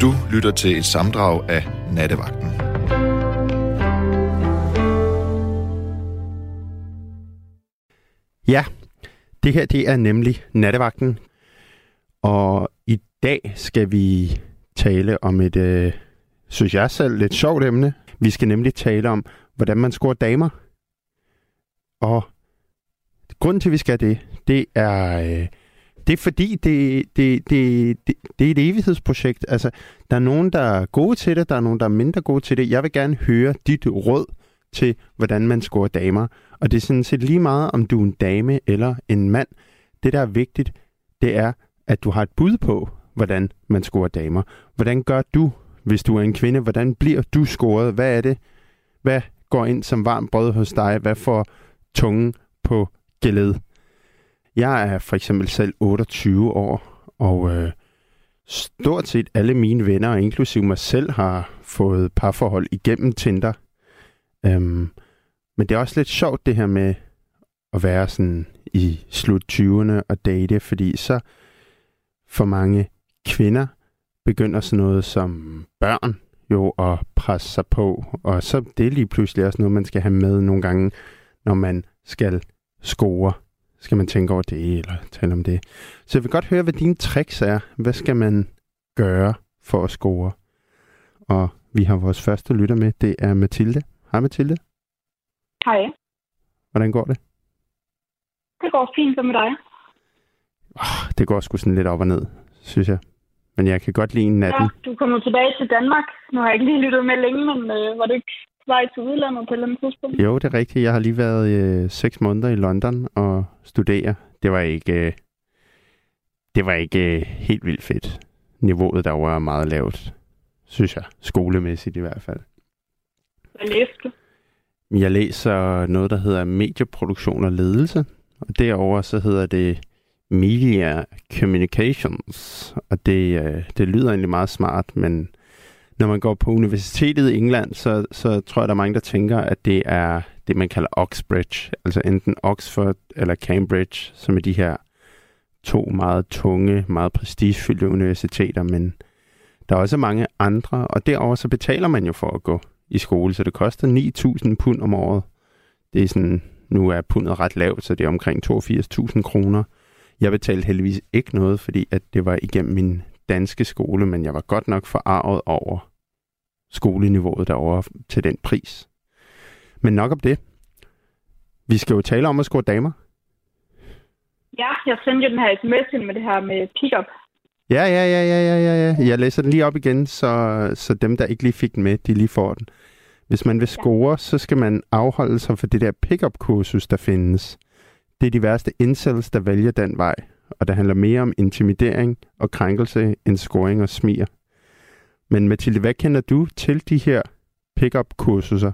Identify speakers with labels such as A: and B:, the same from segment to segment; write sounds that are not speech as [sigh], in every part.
A: Du lytter til et samdrag af Nattevagten.
B: Ja, det her det er nemlig Nattevagten. Og i dag skal vi tale om et, øh, synes jeg selv, lidt sjovt emne. Vi skal nemlig tale om, hvordan man scorer damer. Og grunden til, at vi skal det, det er, øh, det er fordi, det, det, det, det, det er et evighedsprojekt. Altså, der er nogen, der er gode til det, der er nogen, der er mindre gode til det. Jeg vil gerne høre dit råd til, hvordan man scorer damer. Og det er sådan set lige meget, om du er en dame eller en mand. Det, der er vigtigt, det er, at du har et bud på, hvordan man scorer damer. Hvordan gør du, hvis du er en kvinde? Hvordan bliver du scoret? Hvad er det? Hvad går ind som varmt brød hos dig? Hvad får tungen på gældet? Jeg er for eksempel selv 28 år, og øh, stort set alle mine venner, inklusive mig selv, har fået parforhold igennem Tinder. Øhm, men det er også lidt sjovt det her med at være sådan i slut 20'erne og date, fordi så for mange kvinder begynder sådan noget som børn jo at presse sig på, og så det er lige pludselig også noget, man skal have med nogle gange, når man skal score. Skal man tænke over det, eller tale om det. Så jeg vil godt høre, hvad dine tricks er. Hvad skal man gøre for at score? Og vi har vores første lytter med, det er Mathilde. Hej Mathilde.
C: Hej.
B: Hvordan går det?
C: Det går fint med dig.
B: Oh, det går sgu sådan lidt op og ned, synes jeg. Men jeg kan godt lide natten.
C: Ja, du kommer tilbage til Danmark. Nu har jeg ikke lige lyttet med længe, men øh, var du ikke vej til udlandet på et eller andet tidspunkt?
B: Jo, det er rigtigt. Jeg har lige været øh, seks måneder i London og studere. Det var ikke, øh, det var ikke øh, helt vildt fedt. Niveauet der var meget lavt, synes jeg. Skolemæssigt i hvert fald.
C: Hvad læste du?
B: Jeg læser noget, der hedder medieproduktion og ledelse. Og derover så hedder det Media Communications. Og det, øh, det lyder egentlig meget smart, men når man går på universitetet i England, så, så tror jeg, der er mange, der tænker, at det er det, man kalder Oxbridge. Altså enten Oxford eller Cambridge, som er de her to meget tunge, meget prestigefyldte universiteter, men der er også mange andre, og derover så betaler man jo for at gå i skole, så det koster 9.000 pund om året. Det er sådan, nu er pundet ret lavt, så det er omkring 82.000 kroner. Jeg betalte heldigvis ikke noget, fordi at det var igennem min danske skole, men jeg var godt nok forarvet over skoleniveauet derovre til den pris. Men nok om det. Vi skal jo tale om at score damer.
C: Ja, jeg sendte jo den her sms ind med det her med pick-up.
B: Ja, ja, ja, ja, ja, ja, ja. Jeg læser den lige op igen, så, så dem, der ikke lige fik den med, de lige får den. Hvis man vil score, ja. så skal man afholde sig for det der pick-up-kursus, der findes. Det er de værste incels, der vælger den vej, og det handler mere om intimidering og krænkelse end scoring og smier. Men Mathilde, hvad kender du til de her pick-up-kursuser?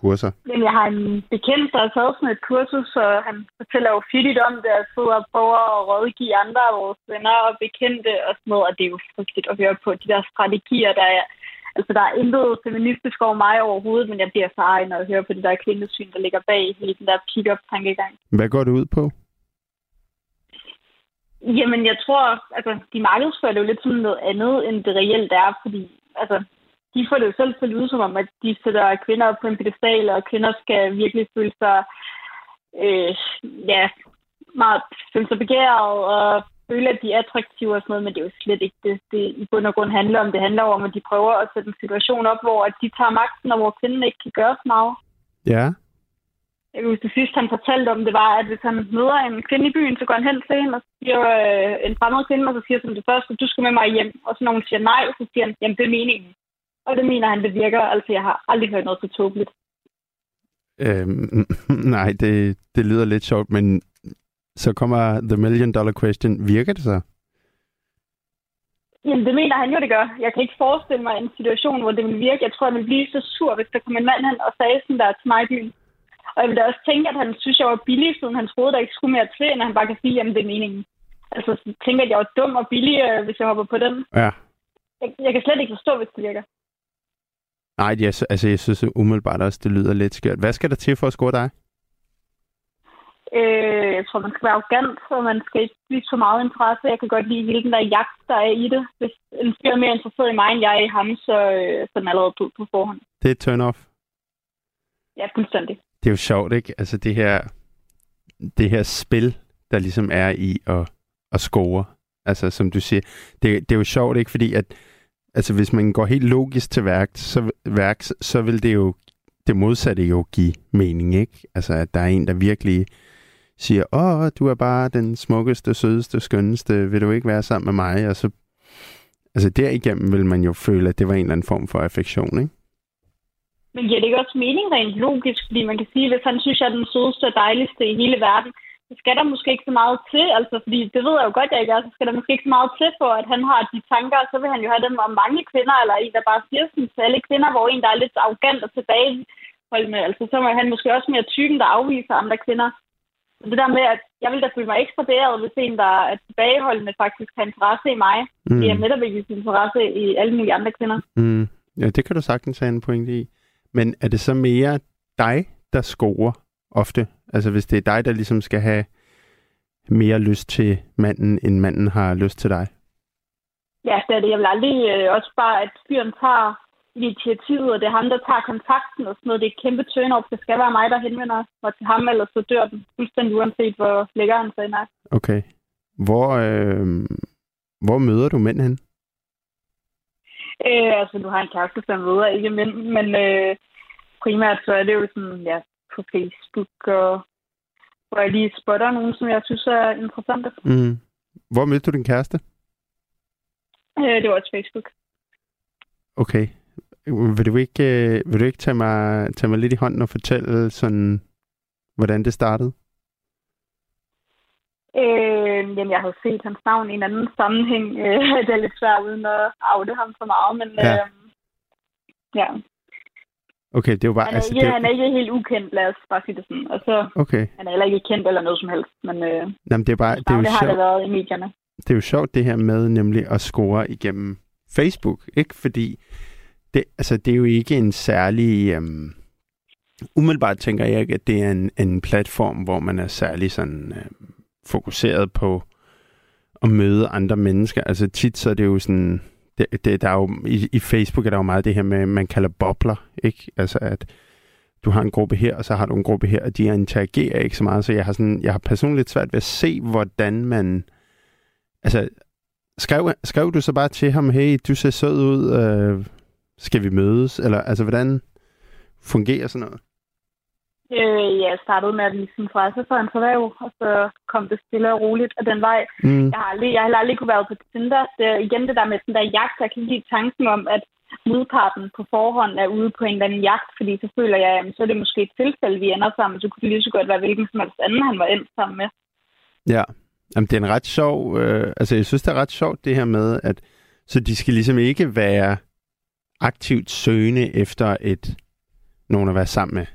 B: Kurser?
C: Jamen, jeg har en bekendt, der har taget sådan et kursus, og han fortæller jo fittigt om det, at sidde og prøve at rådgive andre af vores venner og bekendte og sådan noget, og det er jo frygteligt at høre på de der strategier, der er Altså, der er intet feministisk over mig overhovedet, men jeg bliver så ej, når jeg hører på det der kvindesyn, der ligger bag hele den der pick-up-tankegang.
B: Hvad går det ud på?
C: Jamen, jeg tror, altså, de markedsfører det jo lidt som noget andet, end det reelt er, fordi, altså, de får det jo selv til at lyde som om, at de sætter kvinder op på en pedestal, og kvinder skal virkelig føle sig, øh, ja, meget føle sig begæret og føle, at de er attraktive og sådan noget, men det er jo slet ikke det, det i bund og grund handler om. Det handler om, at de prøver at sætte en situation op, hvor de tager magten, og hvor kvinden ikke kan gøre så meget.
B: Ja.
C: Jeg kan huske, det sidste, han fortalte om, det var, at hvis han møder en kvinde i byen, så går han hen til hende og siger øh, en fremmed kvinde, og så siger som det første, du skal med mig hjem. Og så når hun siger nej, så siger han, jamen det er meningen. Og det mener han, det virker. Altså, jeg har aldrig hørt noget så tåbeligt.
B: Øhm, [laughs] nej, det, det lyder lidt sjovt, men så kommer the million dollar question. Virker det så?
C: Jamen, det mener han jo, det gør. Jeg kan ikke forestille mig en situation, hvor det vil virke. Jeg tror, jeg ville blive så sur, hvis der kom en mand hen og sagde sådan der til mig i byen. Og jeg vil da også tænke, at han synes, jeg var billig, siden han troede, der ikke skulle mere til, end han bare kan sige, jamen det er meningen. Altså, så tænker at jeg var dum og billig, øh, hvis jeg hopper på den.
B: Ja.
C: Jeg, jeg kan slet ikke forstå, hvis det virker.
B: Nej, jeg, altså, jeg synes umiddelbart også, det lyder lidt skørt. Hvad skal der til for at score dig?
C: Øh, jeg tror, man skal være arrogant, og man skal ikke vise for meget interesse. Jeg kan godt lide hele den der jagt, der er i det. Hvis en fyr er mere interesseret i mig, end jeg er i ham, så, øh, så er den allerede på, på forhånd.
B: Det er turn-off.
C: Ja, fuldstændig.
B: Det er jo sjovt, ikke? Altså det her, det her spil, der ligesom er i at, at score. Altså som du siger, det, det er jo sjovt, ikke? Fordi at, altså hvis man går helt logisk til værks, så, værks, så vil det jo det modsatte jo give mening, ikke? Altså at der er en, der virkelig siger, åh, du er bare den smukkeste, sødeste, skønneste, vil du ikke være sammen med mig? Og så, altså derigennem vil man jo føle, at det var en eller anden form for affektion, ikke?
C: Men giver det ikke også mening rent logisk? Fordi man kan sige, hvis han synes, jeg er den sødeste og dejligste i hele verden, så skal der måske ikke så meget til. Altså, fordi det ved jeg jo godt, jeg ikke er. Så skal der måske ikke så meget til for, at han har de tanker. Så vil han jo have dem om mange kvinder, eller en, der bare siger sådan til alle kvinder, hvor en, der er lidt arrogant og tilbageholdende. Altså, så er han måske også mere typen, der afviser andre kvinder. Så det der med, at jeg vil da føle mig ekstra bedre, hvis en, der er tilbageholdende, faktisk har interesse i mig. Mm. Det er netop ikke interesse i alle mulige andre kvinder.
B: Mm. Ja, det kan du sagtens have en pointe i. Men er det så mere dig, der scorer ofte? Altså hvis det er dig, der ligesom skal have mere lyst til manden, end manden har lyst til dig?
C: Ja, det er det. Jeg vil aldrig øh, også bare, at fyren tager initiativet, og det er ham, der tager kontakten og sådan noget. Det er et kæmpe turn -off. Det skal være mig, der henvender mig til ham, eller så dør den fuldstændig uanset, hvor lækker han så er.
B: Okay. Hvor, øh, hvor møder du mænd hen?
C: Øh, altså, nu har en kæreste, som møder ikke mænd, men øh, primært så er det jo sådan, ja, på Facebook, og hvor jeg lige spotter nogen, som jeg synes er interessante.
B: Mm. Hvor mødte du din kæreste?
C: Øh, det var også Facebook.
B: Okay. Vil du ikke, øh, vil du ikke tage, mig, tage mig lidt i hånden og fortælle, sådan, hvordan det startede?
C: Øh, jamen, jeg har set hans navn i en anden sammenhæng. Øh, [laughs] det er lidt svært uden at afde ham for meget, men ja. Øh, ja.
B: Okay, det var bare...
C: Han er,
B: altså,
C: ikke,
B: det...
C: han er ikke helt ukendt, lad os bare sige det sådan. Og så,
B: okay.
C: Han er heller ikke kendt eller noget som helst, men, øh,
B: Jamen, det er bare... Det, er jo
C: det har
B: sjovt.
C: det været i medierne.
B: Det er jo sjovt, det her med nemlig at score igennem Facebook, ikke? Fordi det, altså, det er jo ikke en særlig... Øhm, umiddelbart tænker jeg ikke, at det er en, en platform, hvor man er særlig sådan øh, fokuseret på at møde andre mennesker. Altså tit så er det jo sådan... Det, det, der er jo, i, I Facebook er der jo meget det her med, man kalder bobler, ikke? Altså at du har en gruppe her, og så har du en gruppe her, og de interagerer ikke så meget, så jeg har, sådan, jeg har personligt svært ved at se, hvordan man... Altså, skrev, skrev du så bare til ham, hey, du ser sød ud, øh, skal vi mødes? Eller altså, hvordan fungerer sådan noget?
C: Øh, ja, jeg startede med at vise interesse for hans erhverv, og så kom det stille og roligt af den vej.
B: Mm.
C: Jeg har aldrig, jeg har aldrig kunne være på Tinder. Det er igen det der med den der jagt, jeg kan lide tanken om, at modparten på forhånd er ude på en eller anden jagt, fordi så føler jeg, at så er det måske et tilfælde, vi ender sammen, så kunne det lige så godt være hvilken som helst anden, han var endt sammen med.
B: Ja, Jamen, det er en ret sjov, øh, altså jeg synes, det er ret sjovt det her med, at så de skal ligesom ikke være aktivt søgende efter et nogen at være sammen med.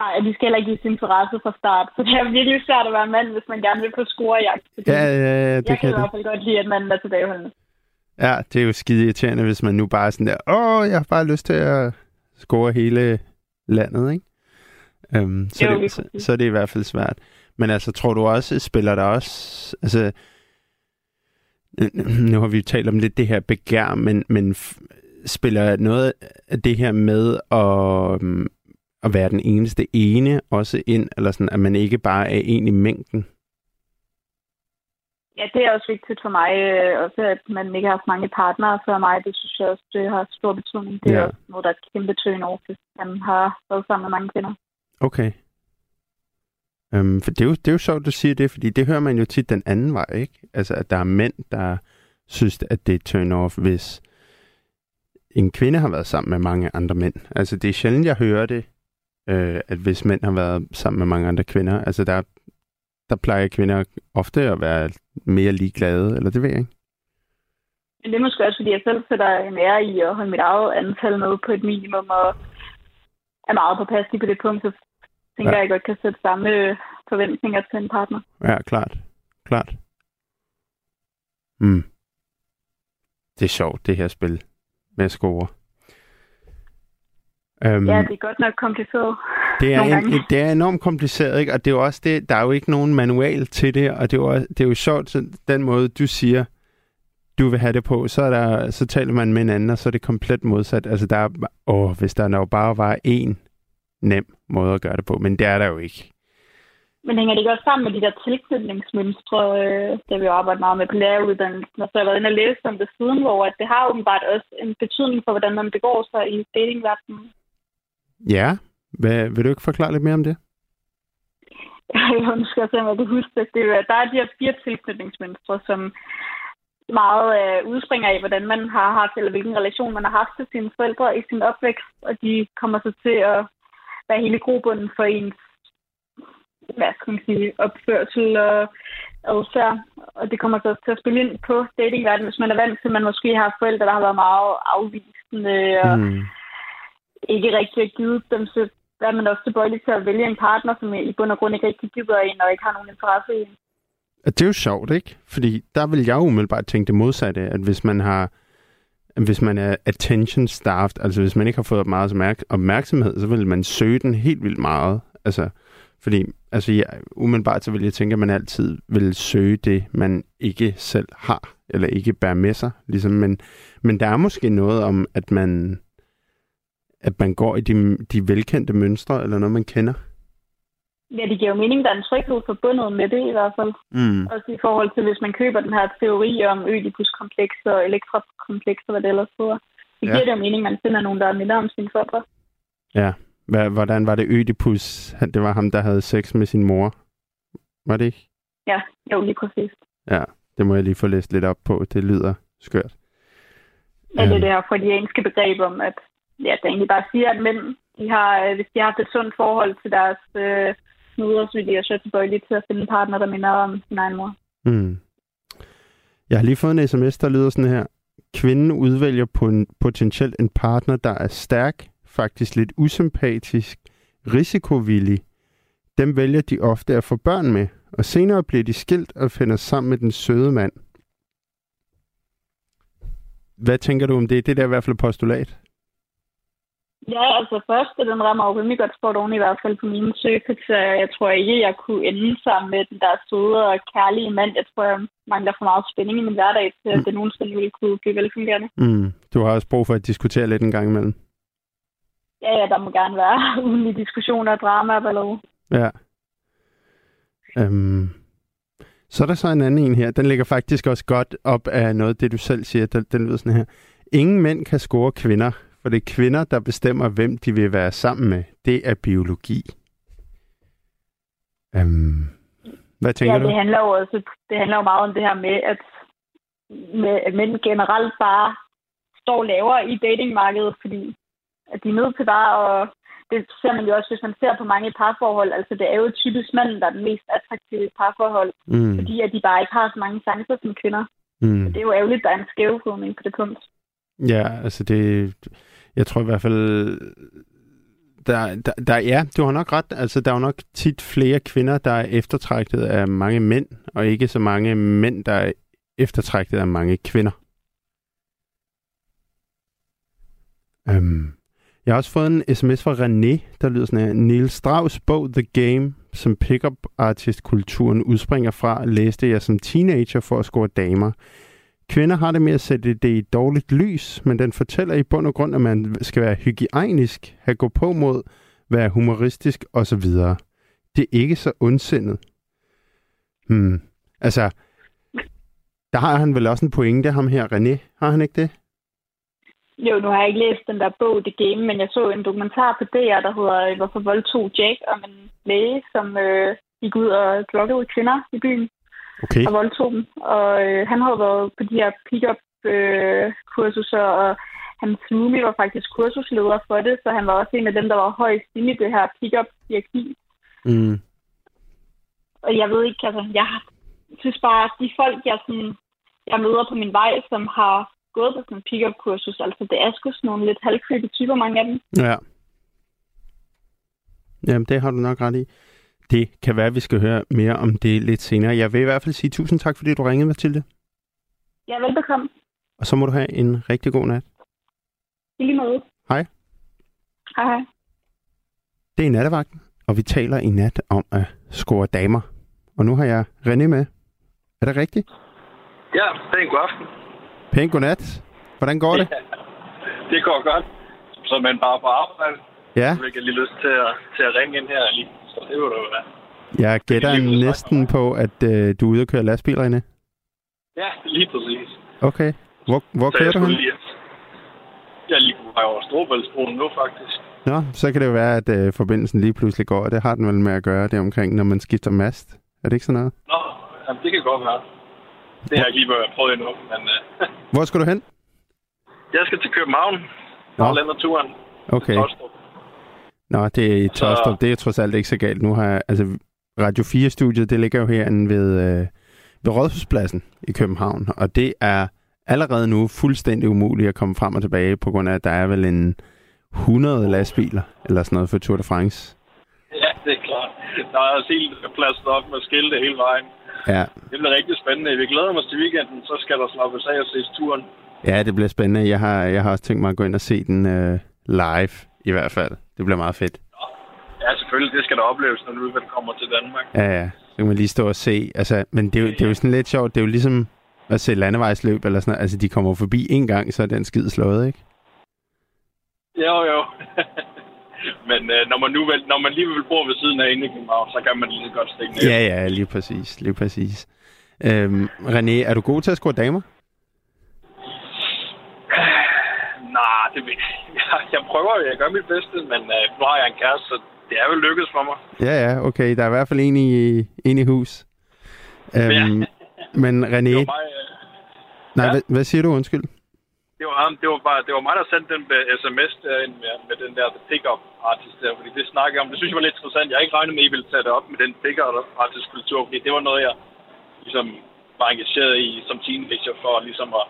C: Nej, de skal heller ikke sin interesse fra start, så det er virkelig svært at være mand, hvis man gerne vil på scorejagt.
B: Ja, ja, ja, det
C: jeg
B: kan
C: kan i hvert fald godt lide, at manden er tilbageholdende.
B: Ja, det er jo skide irriterende, hvis man nu bare er sådan der, åh, jeg har bare lyst til at score hele landet, ikke? Um, så,
C: Jo,
B: det, så, så er det i hvert fald svært. Men altså, tror du også, spiller der også, altså, nu har vi jo talt om lidt det her begær, men, men spiller noget af det her med at, um, at være den eneste ene også ind, eller sådan, at man ikke bare er en i mængden?
C: Ja, det er også vigtigt for mig, øh, også at man ikke har haft mange partnere før mig. Det synes jeg også, det har stor betydning. Det er
B: Ja.
C: også noget, der er kæmpe turn over, hvis man har været sammen med mange kvinder.
B: Okay. Um, for det er, jo, det er jo sjovt, du siger det, fordi det hører man jo tit den anden vej, ikke? Altså, at der er mænd, der synes, at det er turn off, hvis en kvinde har været sammen med mange andre mænd. Altså, det er sjældent, jeg hører det, øh, at hvis mænd har været sammen med mange andre kvinder. Altså, der, der plejer kvinder ofte at være mere ligeglade, eller det ved jeg ikke.
C: Men det er måske også, fordi jeg selv sætter en ære i at holde mit eget antal med på et minimum, og er meget påpasselig på det punkt, så tænker
B: Ja.
C: ja. jeg, at jeg godt kan sætte samme forventninger til en partner.
B: Ja, klart. Klart. Mm. Det er sjovt, det her spil med at score. Um,
C: Ja, det er godt nok kompliceret.
B: Det er, en,
C: gange.
B: det er enormt kompliceret, ikke? og det er jo også det, der er jo ikke nogen manual til det, og det er jo, det er jo sjovt, så den måde, du siger, du vil have det på, så, er der, så taler man med en anden, og så er det komplet modsat. Altså, der er, åh, hvis der jo bare var én nem måde at gøre det på, men det er der jo ikke.
C: Men hænger det ikke også sammen med de der tilknytningsmønstre, øh, der vi jo arbejder meget med på læreruddannelsen, og så har jeg været inde og læse om det siden, hvor at det har åbenbart også en betydning for, hvordan man begår sig i datingverdenen.
B: Ja, Hvad, vil du ikke forklare lidt mere om det? [laughs]
C: Jeg skal se, om jeg kan huske det. det er, der er de her fire tilknytningsmønstre, som meget øh, udspringer af, hvordan man har haft, eller hvilken relation man har haft til sine forældre i sin opvækst, og de kommer så til at være hele grobunden for ens hvad skal man sige, opførsel og adfærd. Og det kommer så til at spille ind på datingverdenen, hvis man er vant til, at man måske har forældre, der har været meget afvisende og
B: Mm
C: ikke rigtig har givet dem, så er man også tilbøjelig til at vælge en partner, som i bund og grund ikke rigtig gider en og ikke har nogen interesse i en.
B: Det er jo sjovt, ikke? Fordi der vil jeg umiddelbart tænke det modsatte, at hvis man har hvis man er attention starved, altså hvis man ikke har fået meget opmærksomhed, så vil man søge den helt vildt meget. Altså, fordi altså, ja, umiddelbart så vil jeg tænke, at man altid vil søge det, man ikke selv har, eller ikke bærer med sig. Ligesom, men, men der er måske noget om, at man, at man går i de, de velkendte mønstre, eller noget, man kender.
C: Ja, det giver jo mening, der er en tryghed forbundet med det i hvert fald.
B: Mm.
C: Også i forhold til, hvis man køber den her teori om Ødipus-kompleks og elektrokompleks og hvad det ellers hedder. Det
B: Ja.
C: giver det jo mening, at man finder nogen, der er minder om sine forældre.
B: Ja. Hvordan var det Ødipus? Det var ham, der havde sex med sin mor. Var det ikke?
C: Ja, jo, lige præcis.
B: Ja, det må jeg lige få læst lidt op på. Det lyder skørt.
C: Men det er
B: Øhm.
C: det her freudianske begreb om, at ja, det egentlig bare siger, at mænd, de har, øh, hvis de har haft et sundt forhold til deres øh, mødre, så vil de også være tilbøjelige til at finde en partner, der minder om sin egen mor.
B: Mm. Jeg har lige fået en sms, der lyder sådan her. Kvinden udvælger på en, potentielt en partner, der er stærk, faktisk lidt usympatisk, risikovillig. Dem vælger de ofte at få børn med, og senere bliver de skilt og finder sammen med den søde mand. Hvad tænker du om det? Det er der i hvert fald et postulat.
C: Ja, altså første, den rammer jo rimelig godt sport oven i hvert fald på mine søgekriterier. Jeg tror ikke, jeg kunne ende sammen med den der søde og kærlige mand. Jeg tror, jeg mangler for meget spænding i min hverdag til, at det nogensinde ville kunne blive velfungerende.
B: Mm. Du har også brug for at diskutere lidt en gang imellem.
C: Ja, ja, der må gerne være [laughs] ugenlige diskussioner, drama og ballade.
B: Ja. Øhm. Så er der så en anden en her. Den ligger faktisk også godt op af noget af det, du selv siger. Den, den lyder sådan her. Ingen mænd kan score kvinder, for det er kvinder, der bestemmer, hvem de vil være sammen med. Det er biologi. Øhm. Hvad tænker
C: ja,
B: du?
C: det handler jo også det handler jo meget om det her med, at, med, at mænd generelt bare står lavere i datingmarkedet, fordi at de er nødt til bare at det ser man jo også, hvis man ser på mange parforhold. Altså, det er jo typisk manden, der er den mest attraktive parforhold,
B: Mm.
C: fordi at de bare ikke har så mange chancer som kvinder.
B: Mm.
C: Det er jo ærgerligt, der er en skævvridning på det punkt.
B: Ja, altså det... Jeg tror i hvert fald... Der, der, der, ja, du har nok ret. Altså, der er jo nok tit flere kvinder, der er eftertragtet af mange mænd, og ikke så mange mænd, der er eftertragtet af mange kvinder. Um, jeg har også fået en sms fra René, der lyder sådan her. Niels Strauss bog The Game, som pickup artist kulturen udspringer fra, læste jeg som teenager for at score damer. Kvinder har det med at sætte det i dårligt lys, men den fortæller i bund og grund, at man skal være hygiejnisk, have gå på mod, være humoristisk osv. Det er ikke så ondsindet. Hmm. Altså, der har han vel også en pointe, ham her, René. Har han ikke det?
C: Jo, nu har jeg ikke læst den der bog, The Game, men jeg så en dokumentar på DR, der hedder Hvorfor voldtog Jack, om en læge, som øh, gik ud og druggede kvinder i byen
B: Okay.
C: og voldtog dem. Og øh, han havde været på de her pick-up-kursuser, og hans roomie var faktisk kursusleder for det, så han var også en af dem, der var højst inde i det her pick-up-hierarki.
B: Mm.
C: Og jeg ved ikke, altså, jeg synes bare, at de folk, jeg, sådan, jeg møder på min vej, som har gået på sådan en pick-up-kursus, altså det er sgu sådan nogle lidt halvkøbe typer, mange af dem.
B: Ja. Jamen, det har du nok ret i. Det kan være, at vi skal høre mere om det lidt senere. Jeg vil i hvert fald sige tusind tak, fordi du ringede, Mathilde.
C: Ja, velbekomme.
B: Og så må du have en rigtig god nat.
C: I lige måde.
B: Hej.
C: Hej, hej.
B: Det er nattevagten, og vi taler i nat om at score damer. Og nu har jeg René med. Er det rigtigt?
D: Ja, pæn god aften.
B: Pæn godnat. Hvordan går det?
D: det går godt. Så man bare på arbejde.
B: Ja.
D: Jeg fik lige lyst til at, til at ringe ind her lige. Så det var det jo
B: Jeg gætter
D: lige
B: næsten på, at øh, du er ude og køre lastbil, René.
D: Ja, lige præcis.
B: Okay. Hvor, hvor
D: Så
B: kører du hen?
D: lige... Jeg er lige på vej over Storbæltsbroen nu, faktisk.
B: Nå, så kan det jo være, at øh, forbindelsen lige pludselig går, og det har den vel med at gøre det omkring, når man skifter mast. Er det ikke sådan noget?
D: Nå, jamen, det kan godt være. Det har jeg ikke lige prøvet endnu, men øh, [laughs]
B: Hvor skal du hen?
D: jeg skal til København.
B: Nå.
D: Og lander turen.
B: Okay.
D: Tostrup.
B: Nå, det er i
D: Så-
B: Tostrup. Det er trods alt ikke så galt. Nu har jeg, altså, Radio 4-studiet, det ligger jo herinde ved, øh, ved Rådhuspladsen i København, og det er allerede nu fuldstændig umuligt at komme frem og tilbage, på grund af, at der er vel en 100 lastbiler, eller sådan noget for Tour de France.
D: Ja, det er klart. Der er helt pladset op med skilte hele vejen.
B: Ja,
D: Det bliver rigtig spændende. Vi glæder os til weekenden, så skal der slappes af og ses turen.
B: ja det bliver spændende. Jeg har, jeg har også tænkt mig at gå ind og se den øh, live, i hvert fald. Det bliver meget fedt.
D: Ja, selvfølgelig. Det skal der opleves, når du kommer til Danmark.
B: Ja, ja. Så kan man lige stå og se. Altså, men det er, jo, det er jo sådan lidt sjovt. Det er jo ligesom at se landevejsløb eller sådan noget. Altså, de kommer forbi en gang, så er den skid slået, ikke?
D: Jo, jo. [laughs] Men øh, når man nu vel, når man alligevel bor ved siden af inde i København, så kan man lige godt stikke ned.
B: Ja, ja, lige præcis. Lige præcis. Øhm, René, er du god til at score damer?
D: Nej, [laughs] det jeg. prøver, jeg gør mit bedste, men øh, nu har jeg en kæreste, så det er vel lykkedes for mig.
B: Ja, ja, okay. Der er i hvert fald en i, en i hus. Øhm, men [laughs] René,
D: mig, øh,
B: nej,
D: ja.
B: hvad, hvad siger du? Undskyld.
D: det var, ham. det var, bare, det var mig, der sendte den øh, sms derind med, med den der The Pickup Artist der, fordi det snakker jeg om. Det synes jeg var lidt interessant. Jeg har ikke regnet med, at I ville tage det op med den Pickup Artist kultur, fordi det var noget, jeg ligesom var engageret i som teenager for ligesom at,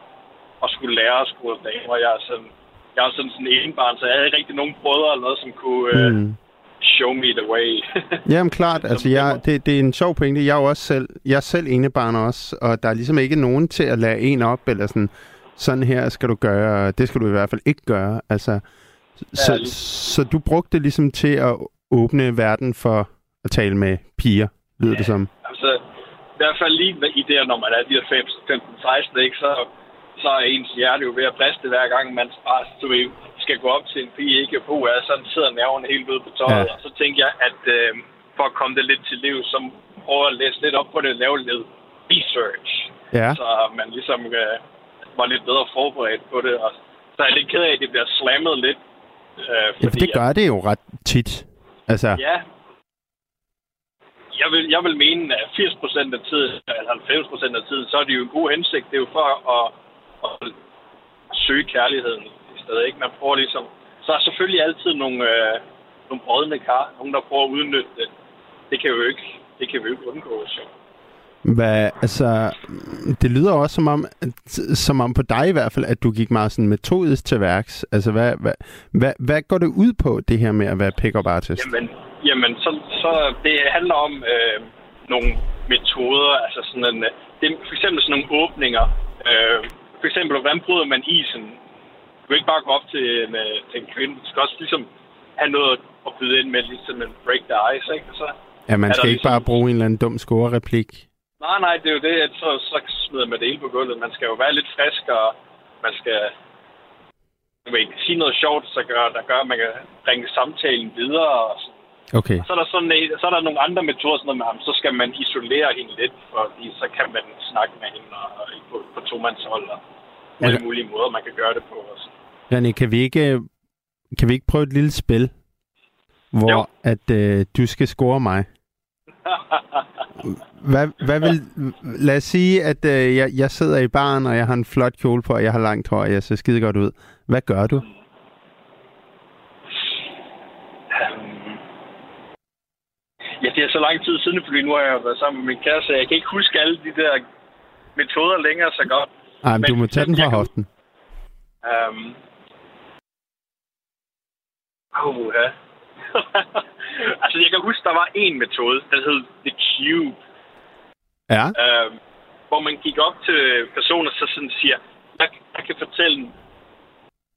D: at skulle lære at score damer. Jeg er sådan, jeg er sådan sådan en barn, så jeg havde ikke rigtig nogen brødre eller noget, som kunne øh,
B: Mm.
D: show me the way. [laughs]
B: Jamen klart, altså jeg, det, det er en sjov pointe. Jeg er jo også selv, jeg er selv enebarn også, og der er ligesom ikke nogen til at lære en op, eller sådan, sådan her skal du gøre, det skal du i hvert fald ikke gøre. Altså, så,
D: lige.
B: så du brugte det ligesom til at åbne verden for at tale med piger, lyder det som.
D: altså, i hvert fald lige i det, når man er de her 15-16, ikke, så, så er ens hjerte jo ved at briste hver gang, man bare du ved, skal gå op til en pige, ikke på, at sådan sidder nerven helt ude på tøjet.
B: Ja.
D: Ja. Og så tænker jeg, at øh, for at komme det lidt til liv, så prøver at læse lidt op på det, lave lidt research,
B: Ja,
D: så man ligesom øh, var lidt bedre forberedt på det. Og så er jeg lidt ked af, at det bliver slammet lidt. Øh,
B: ja for det gør det jo ret tit. Altså,
D: Ja. Jeg vil, jeg vil mene, at 80 procent af tiden, eller 90 procent af tiden, så er det jo en god hensigt. Det er jo for at, at søge kærligheden i stedet. Ikke? Man prøver ligesom... Så er selvfølgelig altid nogle, øh, nogle brødende kar. Nogen, der prøver at udnytte det. Det kan jo ikke, det kan vi jo ikke undgå. Så.
B: hvad, altså, det lyder også som om, som om på dig i hvert fald, at du gik meget sådan metodisk til værks. Altså, hvad, hvad, hvad, hvad går det ud på, det her med at være pick-up artist?
D: Jamen, jamen så, så det handler om øh, nogle metoder, altså sådan en, øh, det, er for eksempel sådan nogle åbninger. Øh, for eksempel, hvordan bryder man isen? Du kan ikke bare gå op til en, øh, til en kvinde. Du skal også ligesom have noget at byde ind med, ligesom en break the ice, ikke? Så,
B: Ja, man skal ikke
D: ligesom-
B: bare bruge en eller anden dum score-replik.
D: nej, nej, det er jo det, at så, så smider man det hele på gulvet. Man skal jo være lidt frisk, og man skal jeg ved, ikke, sige noget sjovt, så gør, der gør, at man kan bringe samtalen videre. Og sådan.
B: Okay.
D: Så er der, sådan, så er der nogle andre metoder, sådan noget med ham. Så skal man isolere hende lidt, fordi så kan man snakke med hende og, og på, på tomandshold og alle mulige måder, man kan gøre det på. Og sådan.
B: René, kan vi ikke, kan vi ikke prøve et lille spil, hvor
D: Jo.
B: at øh, du skal score mig? Hvad, hvad vil, lad os sige, at øh, jeg, jeg sidder i baren, og jeg har en flot kjole på, og jeg har langt hår, og jeg ser skide godt ud. Hvad gør du?
D: Øhm, Ja, det er så lang tid siden, fordi nu har jeg været sammen med min kæreste, jeg kan ikke huske alle de der metoder længere så godt.
B: Ej, men
D: Men
B: du må tage den fra
D: jeg kan-
B: hoften.
D: Um, oh, ja. altså, jeg kan huske, der var en metode, der hed The Cube.
B: Ja,
D: øh, hvor man gik op til personer, så sådan siger, jeg, jeg kan fortælle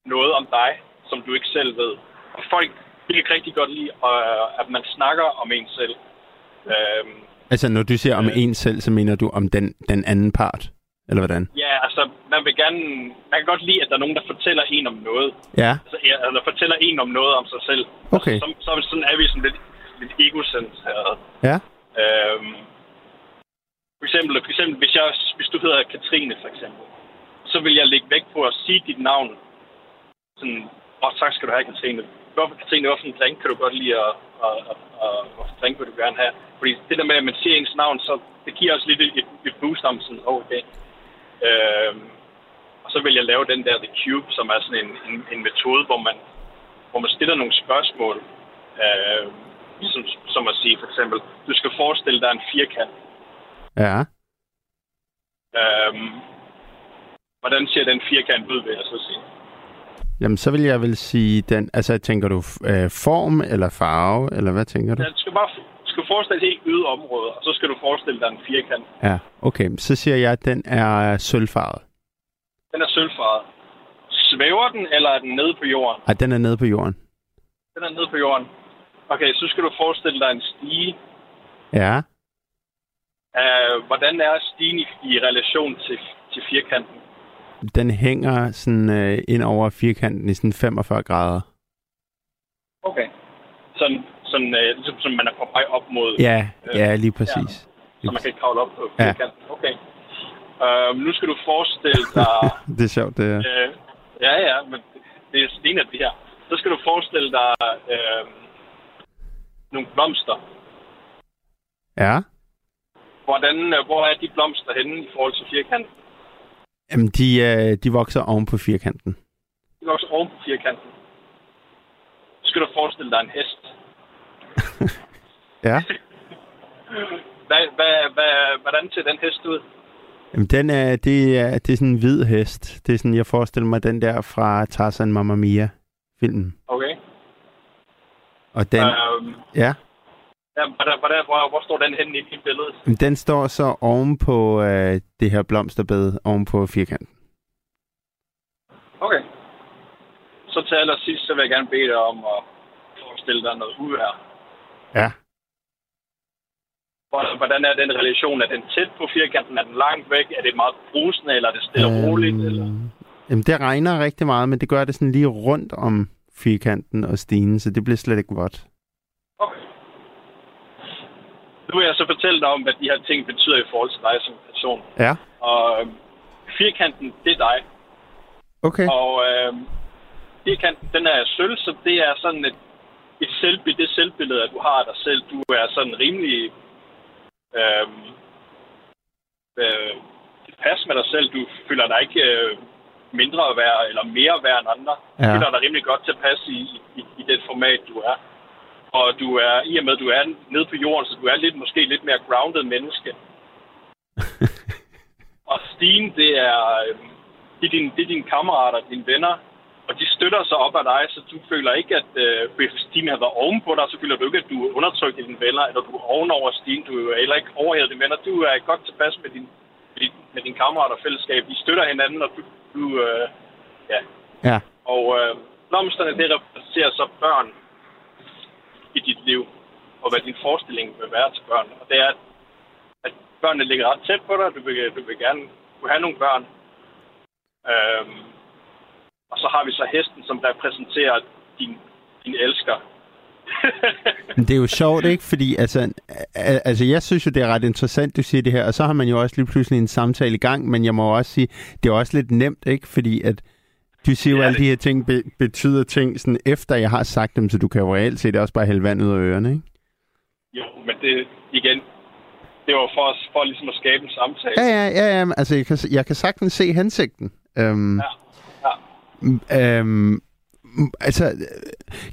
D: noget om dig, som du ikke selv ved. Og folk Jeg kan rigtig godt lide, øh, at man snakker om en selv. Øhm,
B: Altså, når du siger om
D: Øh.
B: en selv, så mener du om den, den anden part? Eller hvordan?
D: ja, altså, man vil gerne... Man kan godt lide, at der er nogen, der fortæller en om noget.
B: Ja,
D: Altså, ja, eller fortæller en om noget om sig selv.
B: Okay.
D: Altså, så, så, sådan er vi sådan lidt, lidt egocentreret.
B: ja.
D: Øhm, for eksempel, for eksempel hvis, jeg, hvis du hedder Katrine, for eksempel, så vil jeg lægge vægt på at sige dit navn. Sådan, åh, tak skal du have, Katrine. Hvorfor, Katrine, hvorfor en drink kan du godt lide, og, og, og, og drink vil du gerne have? Fordi det der med, at man siger ens navn, så det giver os lidt et, et, boost om sådan, okay. Øhm, og så vil jeg lave den der The Cube, som er sådan en, en, en metode, hvor man, hvor man stiller nogle spørgsmål. Øh, som, som at sige for eksempel, du skal forestille dig en firkant.
B: Ja.
D: Øhm, hvordan ser den firkant ud, vil jeg så sige?
B: Jamen, så vil jeg vel sige den... Altså, tænker du øh, form eller farve, eller hvad tænker du?
D: Ja, Du skal bare du skal forestille dig et yde område, og så skal du forestille dig en firkant.
B: Ja, okay. Så siger jeg, at den er sølvfarvet.
D: Den er sølvfarvet. Svæver den, eller er den nede på jorden?
B: Ej, den er nede på jorden.
D: Den er nede på jorden. Okay, så skal du forestille dig en stige.
B: Ja.
D: Uh, hvordan er stigen i, i relation til, til firkanten?
B: Den hænger sådan øh, ind over firkanten i sådan 45 grader.
D: Okay. Sådan, sådan øh, ligesom som man er på vej op mod,
B: Ja, ja, lige præcis.
D: så man kan ikke kravle op på
B: Ja.
D: firkanten. Okay. Uh, nu skal du forestille dig... [laughs]
B: Det er sjovt, det er.
D: Øh, ja, ja, men det er en af de her. Så skal du forestille dig øh, nogle blomster.
B: Ja.
D: Hvordan, øh, hvor er de blomster henne i forhold til firkanten?
B: Jamen, de, øh, de vokser oven på firkanten.
D: De vokser oven på firkanten. Så skal du forestille dig en hest. [laughs]
B: Ja. [laughs]
D: Hvad, hvad, hvad, hvordan ser den hest ud?
B: Jamen, den er, det, er, det er sådan en hvid hest. Det er sådan, jeg forestiller mig den der fra Tarzan Mamma Mia filmen.
D: Okay.
B: Og den,
D: Øhm,
B: ja,
D: ja, hvordan, hvordan, hvor, hvor står den henne i dit billede?
B: Den står så oven på øh, det her blomsterbed, oven på firkanten.
D: Okay. Så til allersidst, så vil jeg gerne bede dig om at forestille dig noget uvejr.
B: Ja.
D: Hvordan- er den relation? Er den tæt på firkanten? Er den langt væk? Er det meget brusende, eller er det stille og roligt? Eller?
B: Jamen, det regner rigtig meget, men det gør det sådan lige rundt om firkanten og stigen, så det bliver slet ikke vådt.
D: Okay. Nu vil jeg så fortælle dig om, hvad de her ting betyder i forhold til dig som person.
B: Ja.
D: Og øh, firkanten, det er dig.
B: Okay.
D: Og øh, firkanten, den er sølv, så det er sådan et, et selvbillede, det selvbillede, at du har af dig selv. Du er sådan rimelig øh, øh, tilpas med dig selv. Du føler dig ikke øh, mindre værd eller mere værd end andre. Du
B: Ja.
D: føler dig rimelig godt tilpas i, i, i det format, du er. Og du er, i og med, at du er nede på jorden, så du er lidt, måske lidt mere grounded menneske. [laughs] og Stine, det er, øh, det er, din, det er dine kammerater, dine venner, og de støtter sig op af dig, så du føler ikke, at øh, hvis Stine har været oven på dig, så føler du ikke, at du er undertrykt af dine venner, eller du er ovenover Stine, du er heller ikke overhævet dine venner. Du er godt tilpas med din, med din, med dine kammerater og fællesskab. I støtter hinanden, og du, du øh, ja.
B: Ja.
D: Og øh, blomsterne, det repræsenterer så børn i dit liv, og hvad din forestilling vil være til børn. Og det er, at børnene ligger ret tæt på dig, du vil, du vil gerne kunne have nogle børn. Øhm, og så har vi så hesten, som repræsenterer din, din elsker. [laughs]
B: Men det er jo sjovt, ikke? Fordi altså, altså, jeg synes jo, det er ret interessant, du siger det her, og så har man jo også lige pludselig en samtale i gang, men jeg må også sige, det er også lidt nemt, ikke? Fordi at du siger jo,
D: Ja,
B: alle
D: det-
B: de her ting be- betyder ting, sådan efter jeg har sagt dem, så du kan jo reelt set også bare hælde vand ud af ørerne, ikke?
D: jo, men det igen, det var for, os- for ligesom at skabe en samtale.
B: Ja, ja, ja, ja altså, jeg kan, jeg kan sagtens se hensigten. Øhm,
D: Ja, ja.
B: Øhm, altså,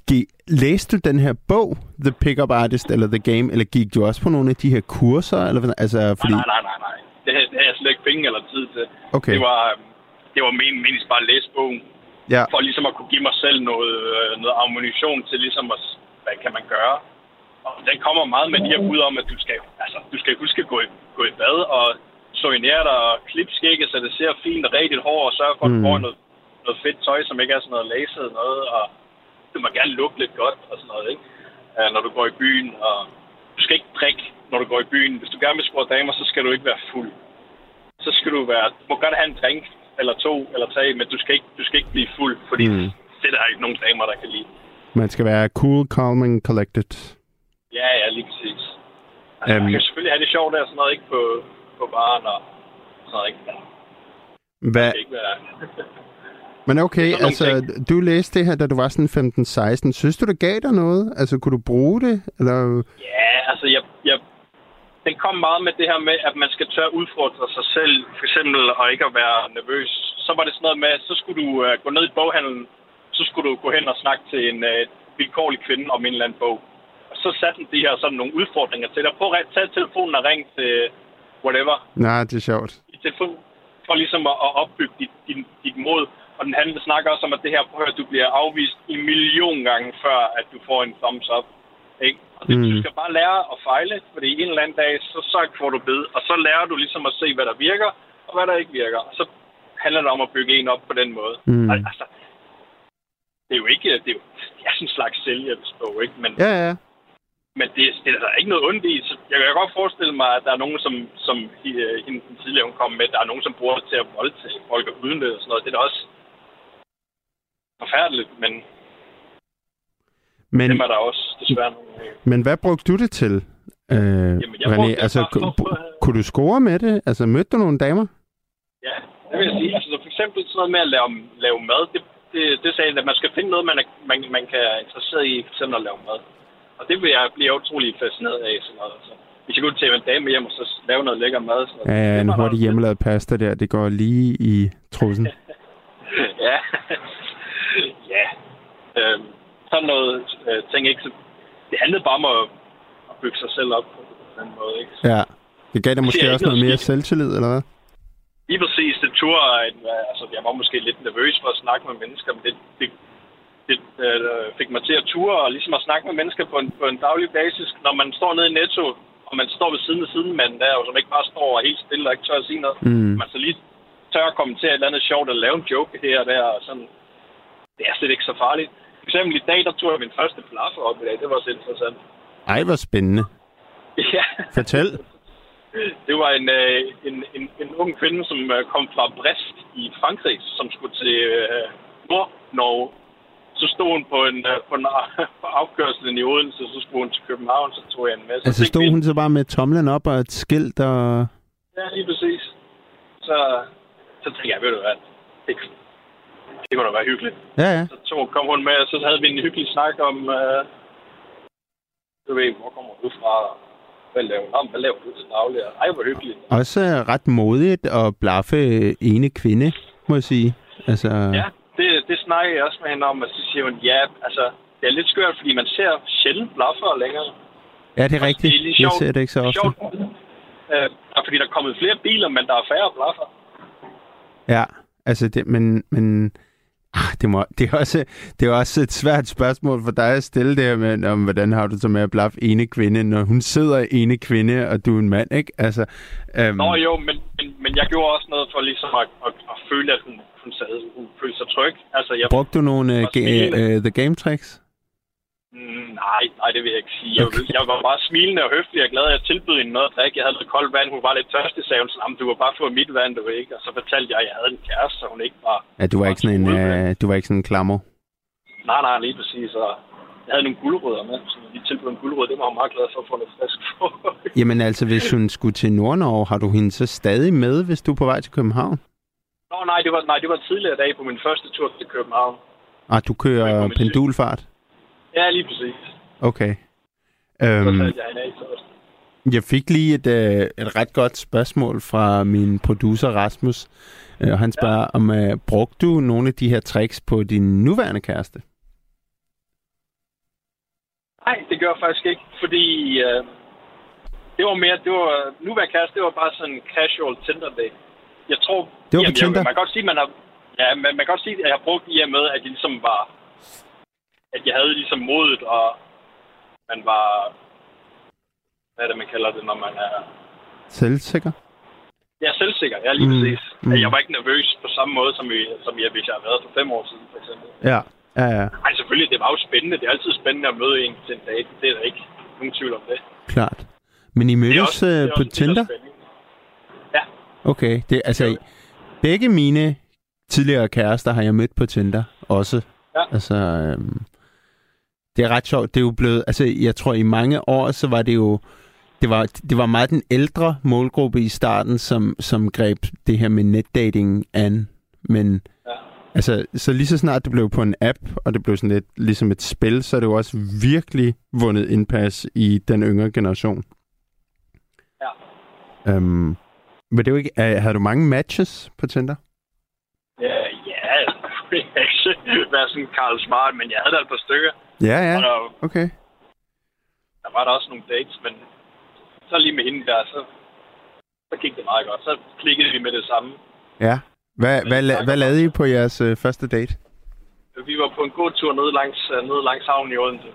B: gik, læste du den her bog, The Pickup Artist eller The Game, eller gik du også på nogle af de her kurser? Eller, altså, fordi,
D: Nej, nej, nej, nej. Det, havde- det havde jeg slet ikke penge eller tid til.
B: Okay.
D: Det var, øhm, det var men, meningen bare at læse bogen.
B: Ja.
D: For ligesom at kunne give mig selv noget, øh, noget ammunition til ligesom at, hvad kan man gøre. Og den kommer meget med de her bud om, at du skal, altså, du skal huske at gå i, gå i bad og soignere dig og klippe skægget, så det ser fint og rigtigt hår og sørge for, at du
B: Mm.
D: får noget, noget fedt tøj, som ikke er sådan noget laset noget. Og det må gerne lugte lidt godt og sådan noget, ikke? Uh, når du går i byen, og du skal ikke drikke, når du går i byen. Hvis du gerne vil score damer, så skal du ikke være fuld. Så skal du være, du må godt have en drink, eller to, eller tre, men du skal ikke, du skal ikke blive fuld, fordi mm. det er der ikke nogen damer, der kan lide.
B: Man skal være cool, calm and collected.
D: Ja, ja, lige præcis. Altså, um, man kan selvfølgelig have det sjovt der, sådan noget, ikke på, på baren og sådan noget, ikke?
B: Hvad?
D: Ikke være... [laughs]
B: Men okay, altså, ting. du læste det her, da du var sådan 15-16. Synes du, det gav dig noget? Altså, kunne du bruge det? Eller?
D: Ja, altså, jeg, jeg, den kom meget med det her med, at man skal tør udfordre sig selv, for eksempel, og ikke at være nervøs. Så var det sådan noget med, så skulle du uh, gå ned i boghandlen, så skulle du gå hen og snakke til en uh, vilkårlig kvinde om en eller anden bog. Og så satte den de her sådan nogle udfordringer til dig. Prøv at tage telefonen og ringe til whatever.
B: Nej, det er sjovt.
D: I telefon, for ligesom at, at opbygge dit, dit, dit mod. Og den handler snakker også om, at det her, prøv at du bliver afvist en million gange, før at du får en thumbs up. Ikke? Og det, mm. du skal bare lære at fejle, fordi en eller anden dag, så, så får du bed. Og så lærer du ligesom at se, hvad der virker, og hvad der ikke virker. Og så handler det om at bygge en op på den måde.
B: Mm.
D: Altså, det er jo ikke, det er jo, det er sådan en slags selvhjælpsbog, ikke? Men,
B: ja, ja.
D: Men det, det er der ikke noget ondt i. Så jeg kan godt forestille mig, at der er nogen, som, som hende den tidligere hun kom med, der er nogen, som bruger det til at voldtage folk og udnytte og sådan noget. Det er da også forfærdeligt, men, men dem er der også desværre
B: Men hvad brugte du det til? Øh, Jamen, jeg René, det altså, for, kunne du score med det? Altså, mødte du nogle damer?
D: Ja, det vil jeg sige. Altså, for eksempel sådan noget med at lave, lave mad, det, det, det sagde at man skal finde noget, man, er, man, man kan interesseret i, for eksempel at lave mad. Og det vil jeg blive utrolig fascineret af. Sådan noget. Altså, hvis jeg kunne tage en dame hjem og så lave noget lækker mad. Så
B: ja, ja, en hurtig hjemmelavet pasta der, det går lige i trussen. [laughs]
D: ja. [laughs] ja. Øhm, sådan noget øh, ting ikke. Så det handlede bare om at, at bygge sig selv op på den måde. Ikke? Så,
B: ja. Det gav dig måske også noget mere selvtillid, eller hvad?
D: Lige præcis. Det turde, altså, jeg var måske lidt nervøs for at snakke med mennesker, men det, det, det øh, fik mig til at ture og ligesom at snakke med mennesker på en, på en daglig basis. Når man står nede i Netto, og man står ved siden af sidenmanden der, og som ikke bare står helt stille og ikke tør at sige noget,
B: mm.
D: man så lige tør at kommentere et eller andet sjovt, eller lave en joke her og der, og sådan. Det er slet ikke så farligt. Eksempel i dag, der tog jeg min første plaffer op i dag. Det var også interessant.
B: Ej, hvor spændende. [laughs]
D: Ja.
B: Fortæl.
D: Det var en, øh, en, en, en ung kvinde, som øh, kom fra Brest i Frankrig, som skulle til øh, Nord-Norge. Så stod hun på en, øh, på en [laughs] på afkørslen i Odense, så skulle hun til København, så tog jeg en masse.
B: Altså stod hun så bare med tomlen op og et skilt og...
D: Ja, lige præcis. Så, så tænkte jeg, ved du hvad, det, det kunne da være hyggeligt.
B: Ja, ja.
D: Så tog, kom hun med, og så havde vi en hyggelig snak om, øh, du ved, hvor kommer du fra? Hvad laver, om, hvad laver du til daglig? Ej, hvor hyggeligt.
B: Også ret modigt at blaffe ene kvinde, må jeg sige. Altså...
D: Ja, det, det snakker jeg også med hende om, og så siger hun, ja, altså, det er lidt skørt, fordi man ser sjældent blaffer længere.
B: Ja, det er rigtigt. Det er jeg ser det ikke så ofte. Sjovt,
D: øh, fordi der er kommet flere biler, men der er færre blaffer.
B: Ja, altså det, men, men det, må, det, er også, det er også et svært spørgsmål for dig at stille det her med, om hvordan har du så med at blaffe ene kvinde, når hun sidder ene kvinde, og du er en mand, ikke? Altså,
D: um... Nå jo, men, men, men jeg gjorde også noget for ligesom at, at, at føle, at hun, hun, sad, hun følte sig tryg. Altså, jeg
B: Brugte du nogle uh, ga- uh, The Game Tricks?
D: Mm, nej, nej, det vil jeg ikke sige. Jeg, okay. jeg var bare smilende og høflig og glad, at jeg tilbød hende noget at drikke. Jeg havde lidt koldt vand. Hun var lidt tørstig, sagde hun. Sådan, du var bare fået mit vand, du ikke. Og så fortalte jeg, at jeg havde en kæreste, så hun ikke bare...
B: Ja, du var, ikke sådan en, uh, du var ikke sådan en klammer?
D: Nej, nej, lige præcis. Og jeg havde nogle guldrødder med, så de tilbød en guldrød. Det var jeg meget glad for at få noget frisk for.
B: Jamen altså, hvis hun skulle til Nordnorge, har du hende så stadig med, hvis du er på vej til København?
D: Nå, nej, det var, nej, det var tidligere dag på min første tur til København.
B: Ah, du kører pendulfart?
D: Ja, lige præcis.
B: Okay. Um, jeg fik lige et, uh, et ret godt spørgsmål fra min producer Rasmus. Uh, han spørger, ja. om uh, brugte du nogle af de her tricks på din nuværende kæreste?
D: Nej, det gør jeg faktisk ikke, fordi uh, det var mere, det var, nuværende kæreste, det var bare sådan en casual Tinder day. Jeg tror,
B: det var jamen, Tinder?
D: Jeg, man kan godt sige, man har, ja, man, man kan godt sige, at jeg har brugt i og med, at det ligesom var, at jeg havde ligesom modet, og man var... Hvad er det, man kalder det, når man er...
B: Selvsikker?
D: Ja, selvsikker. Ja, lige mm. præcis. Mm. Jeg var ikke nervøs på samme måde, som, vi, som jeg, hvis jeg havde været for fem år siden, for eksempel.
B: Ja. Ja, ja,
D: Ej, selvfølgelig, det var jo spændende. Det er altid spændende at møde en til en date. Det er der ikke nogen tvivl om det.
B: klart. Men I
D: Det
B: mødtes
D: også, det
B: øh, på Tinder?
D: spændingen.
B: Okay, det, altså, begge mine tidligere kærester har jeg mødt på Tinder også.
D: Ja.
B: Altså, øhm, det er ret sjovt. Det er jo blevet, altså, jeg tror i mange år, så var det jo, det var, det var meget den ældre målgruppe i starten, som, som greb det her med netdating an. Men
D: Ja.
B: altså, så lige så snart det blev på en app, og det blev sådan lidt ligesom et spil, så er det jo også virkelig vundet indpas i den yngre generation.
D: Ja.
B: Øhm, men det er jo ikke, er, har du mange matches på Tinder?
D: Ja, ja. Jeg kan ikke være sådan Karl Smart, men jeg havde da et par stykker.
B: Ja,
D: Og
B: ja,
D: der,
B: okay.
D: der var der også nogle dates, men så lige med hende der, så, så gik det meget godt. Så klikkede vi med det samme.
B: Ja. Hvad, hvad, la- hvad lavede I på jeres øh, første date?
D: Vi var på en god tur nede langs, øh, nede langs havnen i Odense.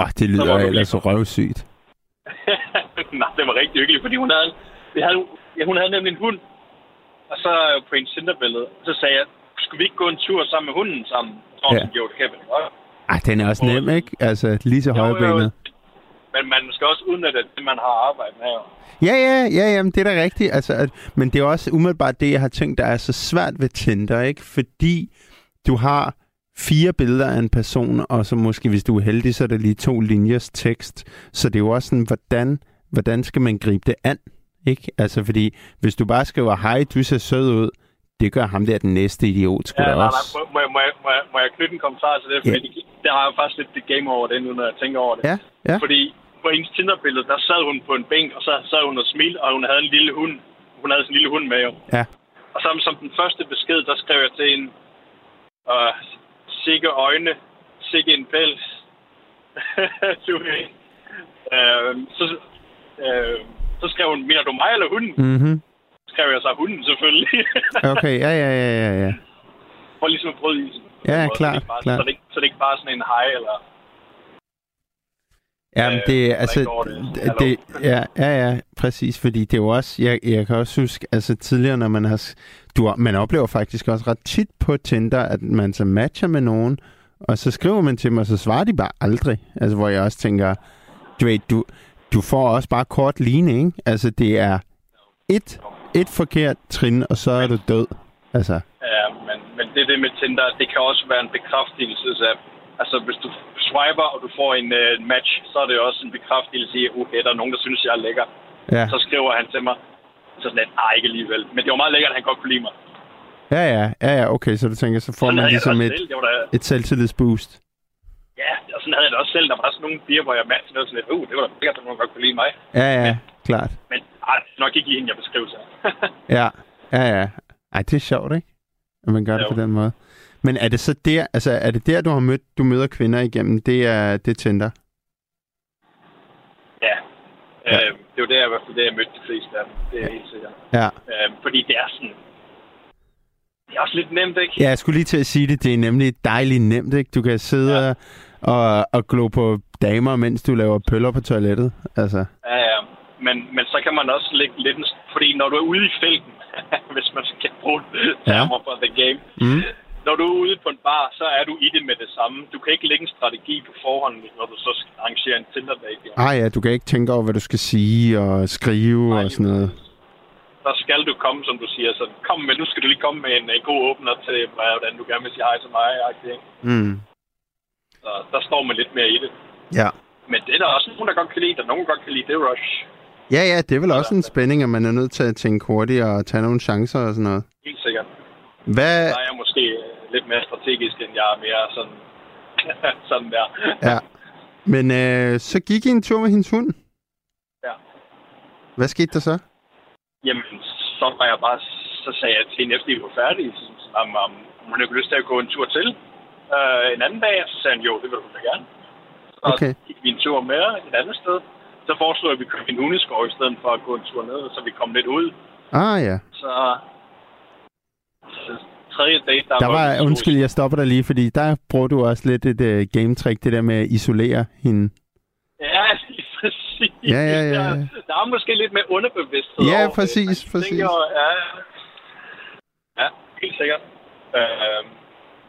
B: Åh, det lyder ellers så røvsygt. [laughs]
D: Nej, det var rigtig hyggeligt, fordi hun havde, vi havde, ja, hun havde nemlig en hund. Og så øh, på en Tinder-billede, så sagde jeg, skulle vi ikke gå en tur sammen med hunden sammen? Og
B: Ja.
D: ja. jo, det kan godt.
B: Ej, den er også nem, ikke? Altså, lige til højrebenet.
D: Men man skal også udnytte det, man har arbejdet med.
B: Ja, ja, ja, jamen, det er da rigtigt. Altså, at, men det er også umiddelbart det, jeg har tænkt, der er så svært ved Tinder, ikke? Fordi du har fire billeder af en person, og så måske, hvis du er heldig, så er der lige to linjers tekst. Så det er jo også sådan, hvordan, hvordan skal man gribe det an? Ikke? Altså, fordi hvis du bare skriver, hej, du ser sød ud, det gør ham der den næste idiot, sgu
D: Ja, nej,
B: også.
D: nej, må, må, må, jeg- må, jeg- må jeg knytte en kommentar til det? Fordi
B: Ja.
D: det har jeg faktisk lidt det game over det nu, når jeg tænker over det.
B: Ja, ja.
D: Fordi på hendes Tinder-billede, der sad hun på en bænk, og så sad hun og smilte, og hun havde en lille hund. Hun havde sin lille hund med, jo.
B: Ja.
D: Og så som den første besked, der skrev jeg til en, uh, sikke øjne, sikke en pels. [laughs] du. Uh, så, uh, så skrev hun, mener du mig eller hunden?
B: Mhm.
D: Skrev jeg så hunden selvfølgelig. [laughs]
B: Okay, ja, ja, ja, ja, ja.
D: For ligesom at bryde isen.
B: Ja,
D: Så
B: klart,
D: bare,
B: klart.
D: Så, det ikke, så det ikke bare sådan en hej, eller...
B: Jamen,
D: Øh,
B: det er altså...
D: det.
B: Det, ja, ja, ja, præcis, fordi det er jo også... Jeg, jeg kan også huske, altså tidligere, når man har... Du, man oplever faktisk også ret tit på Tinder, at man så matcher med nogen, og så skriver man til dem, og så svarer de bare aldrig. Altså, hvor jeg også tænker, du ved, du, du får også bare kort line, ikke? Altså, det er et, et forkert trin, og så er du død. Altså,
D: Ja, men, men det det med Tinder, det kan også være en bekræftelsesapp. Altså, hvis du swiper, og du får en uh, match, så er det også en bekræftelse i, at okay, der er nogen, der synes, jeg er lækker.
B: ja.
D: Så skriver han til mig, så sådan lidt, nej, ikke alligevel. Men det var meget lækkert, at han godt kunne lide mig.
B: Ja, ja, ja, ja, okay, så du tænker, så får
D: Sådan
B: man ligesom et,
D: selv.
B: Et selvtillidsboost.
D: Ja, og sådan havde jeg det også selv. Der var sådan nogle piger, hvor jeg matchede noget sådan lidt, uh, det var da lækkert, at nogen godt kunne lide mig.
B: Ja, ja, klart.
D: Men ej, det er nok ikke i hende, jeg beskrev sig. [laughs]
B: Ja, ja, ja. Ej, det er sjovt, ikke? At man gør det
D: Jo.
B: på den måde. Men er det så der, altså er det der, du har mødt, du møder kvinder igennem, det er, det er Tinder?
D: ja.
B: Ja.
D: Øh, det var der, i hvert fald det, jeg mødte de fleste af dem. Det er helt sikkert.
B: Ja.
D: Øh, fordi det er sådan... Det er også lidt nemt, ikke?
B: Ja, jeg skulle lige til at sige det, det er nemlig dejligt nemt, ikke? Du kan sidde ja.
D: Ja.
B: Og, og glo på damer, mens du laver pøller på toilettet. Altså,
D: Ja, ja. Men, men så kan man også lægge lidt... Fordi når du er ude i felten, [laughs] hvis man skal bruge termer fra The Game,
B: mm.
D: når du er ude på en bar, så er du i det med det samme. Du kan ikke lægge en strategi på forhånd, når du så skal arrangere en Tinder-date.
B: Ah ja, du kan ikke tænke over, hvad du skal sige og skrive
D: Nej,
B: og sådan noget.
D: Der skal du komme, som du siger. Så kom med, nu skal du lige komme med en, en god åbner til, hvordan du gerne vil sige hej til mig. Ikke?
B: Mm.
D: Så der står man lidt mere i det.
B: Ja.
D: Men det er der også nogen, der godt kan lide. Der er nogen, der godt kan lide det rush.
B: Ja, ja, det er vel også en spænding, at man er nødt til at tænke hurtigt og tage nogle chancer og sådan noget.
D: Helt sikkert.
B: Hvad,
D: Der er jeg måske lidt mere strategisk, end jeg er mere sådan, [laughs] sådan der.
B: Ja. Men øh, så gik I en tur med hendes hund.
D: Ja.
B: Hvad skete der så?
D: Jamen, så var jeg bare, så sagde jeg til hende, efter vi var færdige, om, om hun ikke lyst til at gå en tur til øh, en anden dag. Så sagde han, jo, det vil hun da gerne. Så
B: Okay.
D: gik vi en tur med et andet sted. Så foreslog jeg, at vi kørte i en hundeskov i stedet for at gå en tur ned, så vi kom lidt ud.
B: Ah ja.
D: Så, så tredje date, der,
B: Der var,
D: stod-
B: undskyld, jeg stopper dig lige, fordi der bruger du også lidt et uh, game-trick, det der med at isolere hende.
D: Ja, lige præcis.
B: Ja, ja, ja.
D: Der, der er måske lidt mere underbevidsthed
B: Ja,
D: over det.
B: præcis,
D: Man
B: præcis.
D: Tænker, ja, ja, helt sikkert. Øh,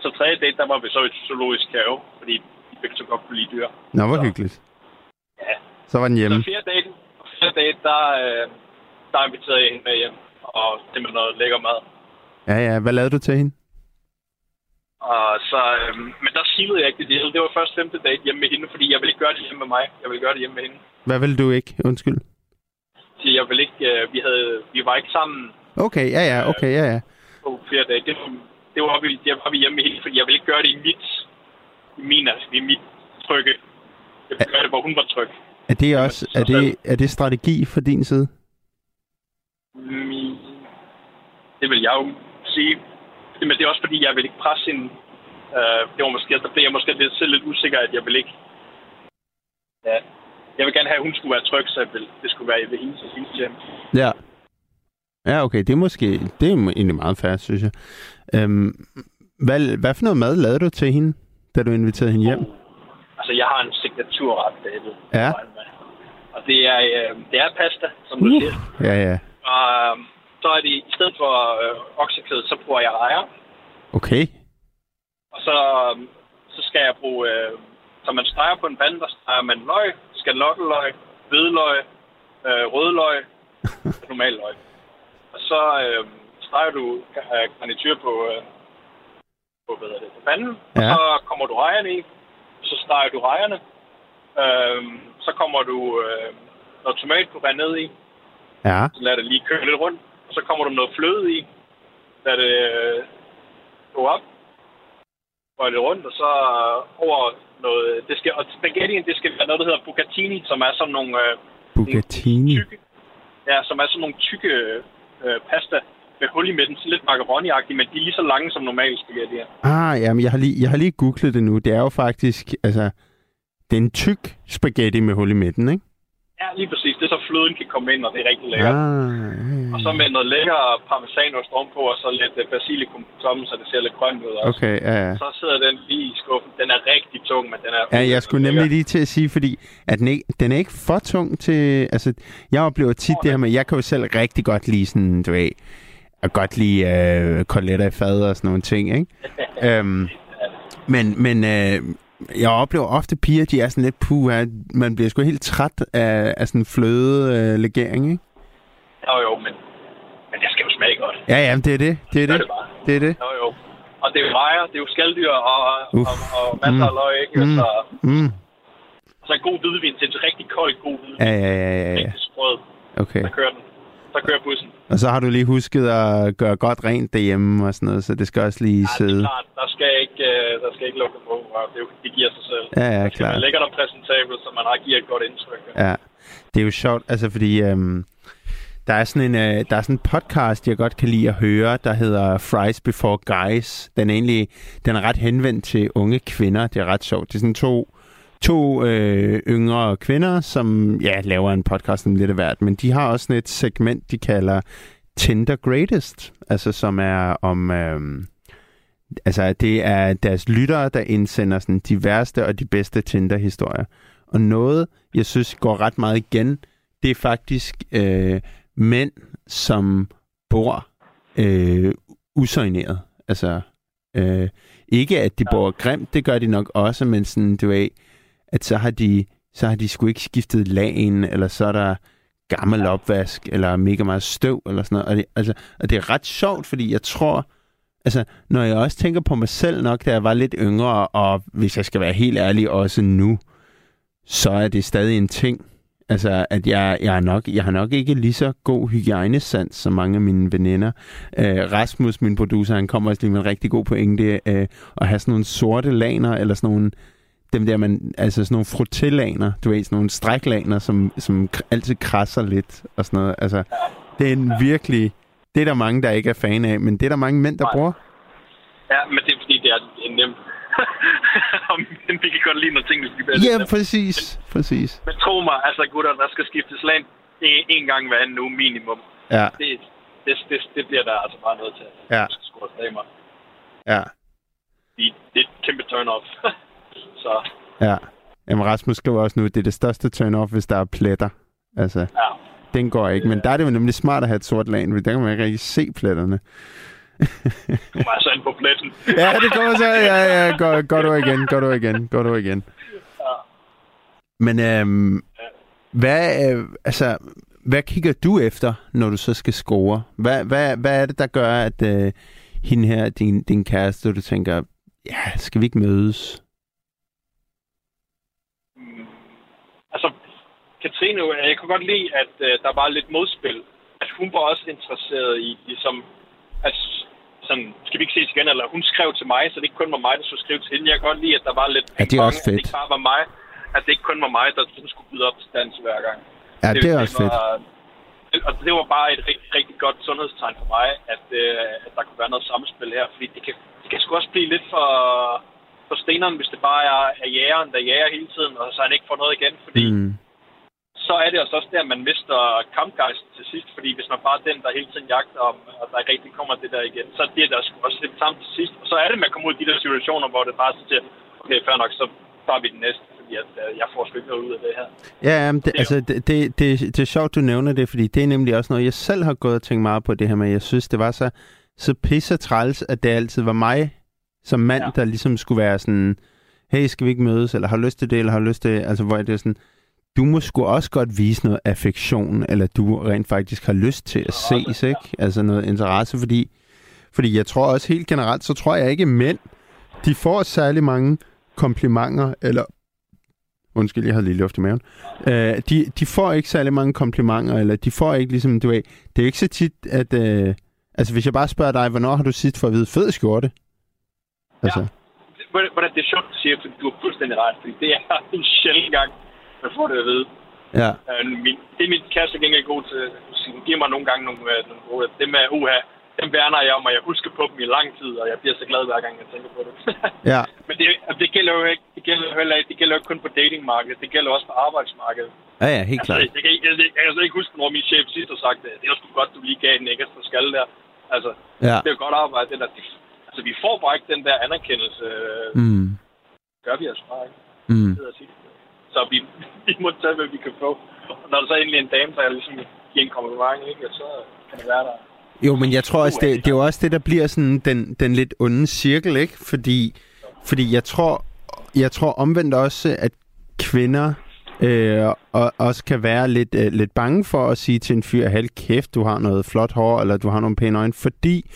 D: så tredje date, der var vi så i zoologisk have, fordi vi begge så godt kunne lide dyr.
B: Nå, hvor
D: Så-
B: hyggeligt.
D: Ja.
B: Så var den hjemme.
D: Så fjerde date, fjerde date der, øh, der inviterede jeg hende med hjem, og det med noget lækker mad.
B: Ja, ja. Hvad lavede du til hende?
D: Og så, øh, men der silede jeg ikke det hele. Det var først femte date hjemme med hende, fordi jeg ville ikke gøre det hjemme med mig. Jeg ville gøre det hjemme med hende.
B: Hvad ville du ikke? Undskyld.
D: Så jeg ville ikke, øh, vi, havde, vi var ikke sammen
B: Okay, ja, ja. Okay, ja, ja.
D: på flere dage. Det, var- det var, vi, det var vi hjemme hende, fordi jeg ville ikke gøre det i mit, i min, altså, i mit trygge. Jeg ville gøre det, hvor hun var tryg.
B: Er det også er det, er det strategi fra din side?
D: Mm, Det vil jeg jo sige. Men det er også fordi, jeg vil ikke presse hende. Uh, det var måske, der blev jeg måske lidt, selv lidt usikker, at jeg vil ikke... Ja. Jeg vil gerne have, at hun skulle være tryg, så jeg vil, det skulle være ved hendes hjem.
B: Ja. Ja, okay. Det er måske det er egentlig meget fair, synes jeg. Øhm, hvad, hvad for noget mad lavede du til hende, da du inviterede hende hjem?
D: Altså, jeg har en signaturret, David.
B: Ja.
D: Og det er, øh, det er pasta, som du
B: Uh.
D: siger.
B: Ja, ja.
D: Og øh, så er det, i stedet for øh, oksekød, så bruger jeg rejer.
B: Okay.
D: Og så, øh, så skal jeg bruge... Øh, så man streger på en pande, der streger man løg, skalotteløg, hvidløg, øh, rødløg og [laughs] normal løg. Og så øh, streger du øh, garnityr på, øh, på, hvad hedder det, på panden.
B: Ja.
D: Og så kommer du rejerne i. Så streger du rejerne. Øh, så kommer du øh, noget tomatpuré ned i.
B: Ja.
D: Så lad det lige køre lidt rundt. Og så kommer der noget fløde i. Lad det øh, gå op. Og lidt rundt, og så over noget... Det skal, og spaghettien, det skal være noget, der hedder bucatini, som er sådan nogle... Øh,
B: Bucatini.
D: Tykke, ja, som er sådan nogle tykke øh, pasta med hul i midten. Sådan lidt macaroni men de er lige så lange som normale spaghetti.
B: Ah, jamen, jeg har, lige, jeg har lige googlet det nu. Det er jo faktisk, altså, det er en tyk spaghetti med hul i midten, ikke?
D: Ja, lige præcis. Det er så fløden kan komme ind, og det er rigtig lækkert.
B: Ah,
D: Og så med noget lækker parmesanost ovenpå, og så lidt øh, basilikum på toppen, så det ser lidt grønt ud også.
B: okay, ja, ja.
D: Så sidder den lige i skuffen. Den er rigtig tung, men den er...
B: Ja, jeg skulle nemlig lige til at sige, fordi at den, ikke, den er ikke for tung til... Altså, jeg oplever tit det her med, jeg kan jo selv rigtig godt lide sådan, du ved, at godt lide øh, koteletter i fad og sådan nogle ting, ikke? [laughs] øhm, men men øh, jeg oplever ofte piger, de er sådan lidt puh, at man bliver sgu helt træt af, af sådan fløde øh, legering, ikke?
D: Jo, jo, men, men det skal jo smage godt.
B: Ja, ja, det er det. Det er det.
D: det bare.
B: Det er det.
D: Jo, jo. Og det er jo rejer, det er jo skalddyr og, og, og, og masser af løg, ikke?
B: Mm.
D: Så,
B: Mm.
D: så en god hvidvin til en rigtig kold god hvidvin.
B: Ja, ja, ja, ja, ja.
D: Rigtig sprød.
B: Okay.
D: Så kører den. Så kører bussen.
B: Og så har du lige husket at gøre godt rent derhjemme og sådan noget, så det skal også lige
D: Ja, det
B: sidde.
D: er klart. Der skal ikke, øh, der skal ikke lukke på, og det, er det giver sig selv.
B: Ja, ja,
D: Det skal
B: klart.
D: være lækkert og præsentabelt, så man har giver et godt indtryk.
B: Ja, det er jo sjovt, altså fordi øhm, der er sådan en øh, der er sådan en podcast, jeg godt kan lide at høre, der hedder Fries Before Guys. Den er egentlig den er ret henvendt til unge kvinder. Det er ret sjovt. Det er sådan to to øh, yngre kvinder, som ja, laver en podcast om lidt af hvert, men de har også sådan et segment, de kalder Tinder Greatest, altså som er om øhm, altså det er deres lyttere, der indsender sådan de værste og de bedste Tinder-historier. Og noget, jeg synes går ret meget igen, det er faktisk øh, mænd, som bor øh, usøgneret. Altså, øh, ikke at de bor grimt, det gør de nok også, men sådan, du ved, at så har de, så har de sgu ikke skiftet lagen, eller så er der gammel opvask, eller mega meget støv, eller sådan noget. Og det, altså, og det er ret sjovt, fordi jeg tror, altså, når jeg også tænker på mig selv nok, da jeg var lidt yngre, og hvis jeg skal være helt ærlig, også nu, så er det stadig en ting. Altså, at jeg, jeg, er nok, jeg har nok ikke lige så god hygiejnesans som mange af mine veninder. Øh, Rasmus, min producer, han kommer også lige med en rigtig god pointe, øh, at have sådan nogle sorte laner, eller sådan nogle, dem der, man, altså sådan nogle frutillaner, du ved, sådan nogle stræklaner, som, som altid krasser lidt, og sådan noget. Altså, det er en virkelig, det er der mange, der ikke er fan af, men det er der mange mænd, der
D: Nej.
B: bruger.
D: Ja, men det er fordi, det er en nem... [laughs] men vi kan godt lide, når tingene skal være
B: Ja,
D: lidt nemt.
B: præcis, præcis.
D: Men tro mig, altså gutter, der skal skiftes land en, en gang hver anden uge minimum.
B: Ja,
D: Det, det, det, det bliver der altså bare nødt til.
B: Ja.
D: Skal også damer.
B: ja,
D: Det, det er et kæmpe turn-off. [laughs] Så
B: ja. Jamen, Rasmus skriver også nu, at det er det største turn-off, hvis der er pletter. Altså,
D: ja,
B: den går ikke. Men der er det jo nemlig smart at have et sort lag, for der kan man ikke rigtig se pletterne.
D: Du var altså ind på pletten. [laughs]
B: ja, det kommer så. Ja, ja, går, går du igen, går du igen, går du igen.
D: Ja.
B: Men øhm, hvad, øh, altså, hvad kigger du efter, når du så skal score? Hvad, hvad, hvad er det, der gør, at øh, hende her, din, din kæreste, du tænker, ja, skal vi ikke mødes?
D: Mm. Altså, Katrine, jeg kunne godt lide, at uh, der var lidt modspil. At hun var også interesseret i, ligesom, at sådan, skal vi ikke ses igen, eller hun skrev til mig, så det ikke kun var mig, der skulle skrive til hende. Jeg kan godt lide, at der var lidt...
B: Ja, det er også
D: At det
B: fedt.
D: ikke bare var mig, at det ikke kun var mig, der skulle byde op til dans hver gang.
B: Ja, det, er også fedt.
D: var, fedt. Og det var bare et rigtig, rigtig godt sundhedstegn for mig, at, øh, at der kunne være noget samspil her. Fordi det kan, det kan sgu også blive lidt for, for steneren, hvis det bare er, er jægeren, der jager hele tiden, og så han ikke får noget igen. Fordi mm. Så er det altså også der, man mister kampgejsten til sidst. Fordi hvis man bare er den, der hele tiden jagter om, og der ikke rigtig kommer det der igen, så er det der også lidt samme til sidst. Og så er det, man kommer ud i de der situationer, hvor det bare er til, okay, fair nok, så tager vi den næste, fordi at, øh, jeg får sgu ikke noget ud af det her.
B: Ja, jamen, det,
D: Det
B: altså, det, det, det, det er sjovt, du nævner det, fordi det er nemlig også noget, jeg selv har gået og tænkt meget på det her med. Jeg synes, det var så, så pisse træls, at det altid var mig som mand, ja. Der ligesom skulle være sådan, hey, skal vi ikke mødes, eller har lyst til det, eller har lyst til det, altså hvor det er sådan, du må sgu også godt vise noget affektion, eller du rent faktisk har lyst til at ses, ikke? Altså noget interesse, fordi, fordi jeg tror også helt generelt, så tror jeg ikke, mænd, de får særlig mange komplimenter, eller Undskyld, jeg havde lige luft i maven. Øh, de, de får ikke særlig mange komplimenter, eller de får ikke ligesom, du ved, det er ikke så tit, at... Øh, altså, hvis jeg bare spørger dig, hvornår har du sidst fået at vide fed skjorte? Altså,
D: Ja. Hvordan det er sjovt, du siger, fordi du har fuldstændig ret, fordi det er [laughs] en sjældent gang, man får det at vide.
B: ja.
D: Øh, min, det er min kæreste gengæld god til. Hun giver mig nogle gange nogle, øh, nogle gode. Dem er uha. Dem værner jeg om, og jeg husker på dem i lang tid, og jeg bliver så glad hver gang, jeg tænker på det. [laughs]
B: ja.
D: Men det, det gælder jo ikke, det gælder heller ikke, det gælder jo ikke kun på datingmarkedet, det gælder også på arbejdsmarkedet.
B: Ja, ja, helt
D: Altså,
B: klart.
D: jeg, jeg, jeg, jeg, jeg, kan slet ikke huske, når min chef sidst har sagt, at det er sgu godt, du lige gav en ekstra skal der. Altså,
B: Ja.
D: det er jo godt arbejde, det der. Altså, vi får bare ikke den der anerkendelse.
B: Mm.
D: Gør vi altså bare ikke.
B: Mm.
D: Det er. Så vi, [laughs] vi må tage, hvad vi kan få. Og når der så endelig en dame, der ligesom giver en kompliment, ikke, så kan det være der.
B: Jo, men jeg tror også, det, det er jo også det, der bliver sådan den, den lidt onde cirkel, ikke? Fordi, fordi jeg tror, jeg tror omvendt også, at kvinder øh, og, også kan være lidt, øh, lidt bange for at sige til en fyr, halv kæft, du har noget flot hår, eller du har nogle pæne øjne, fordi,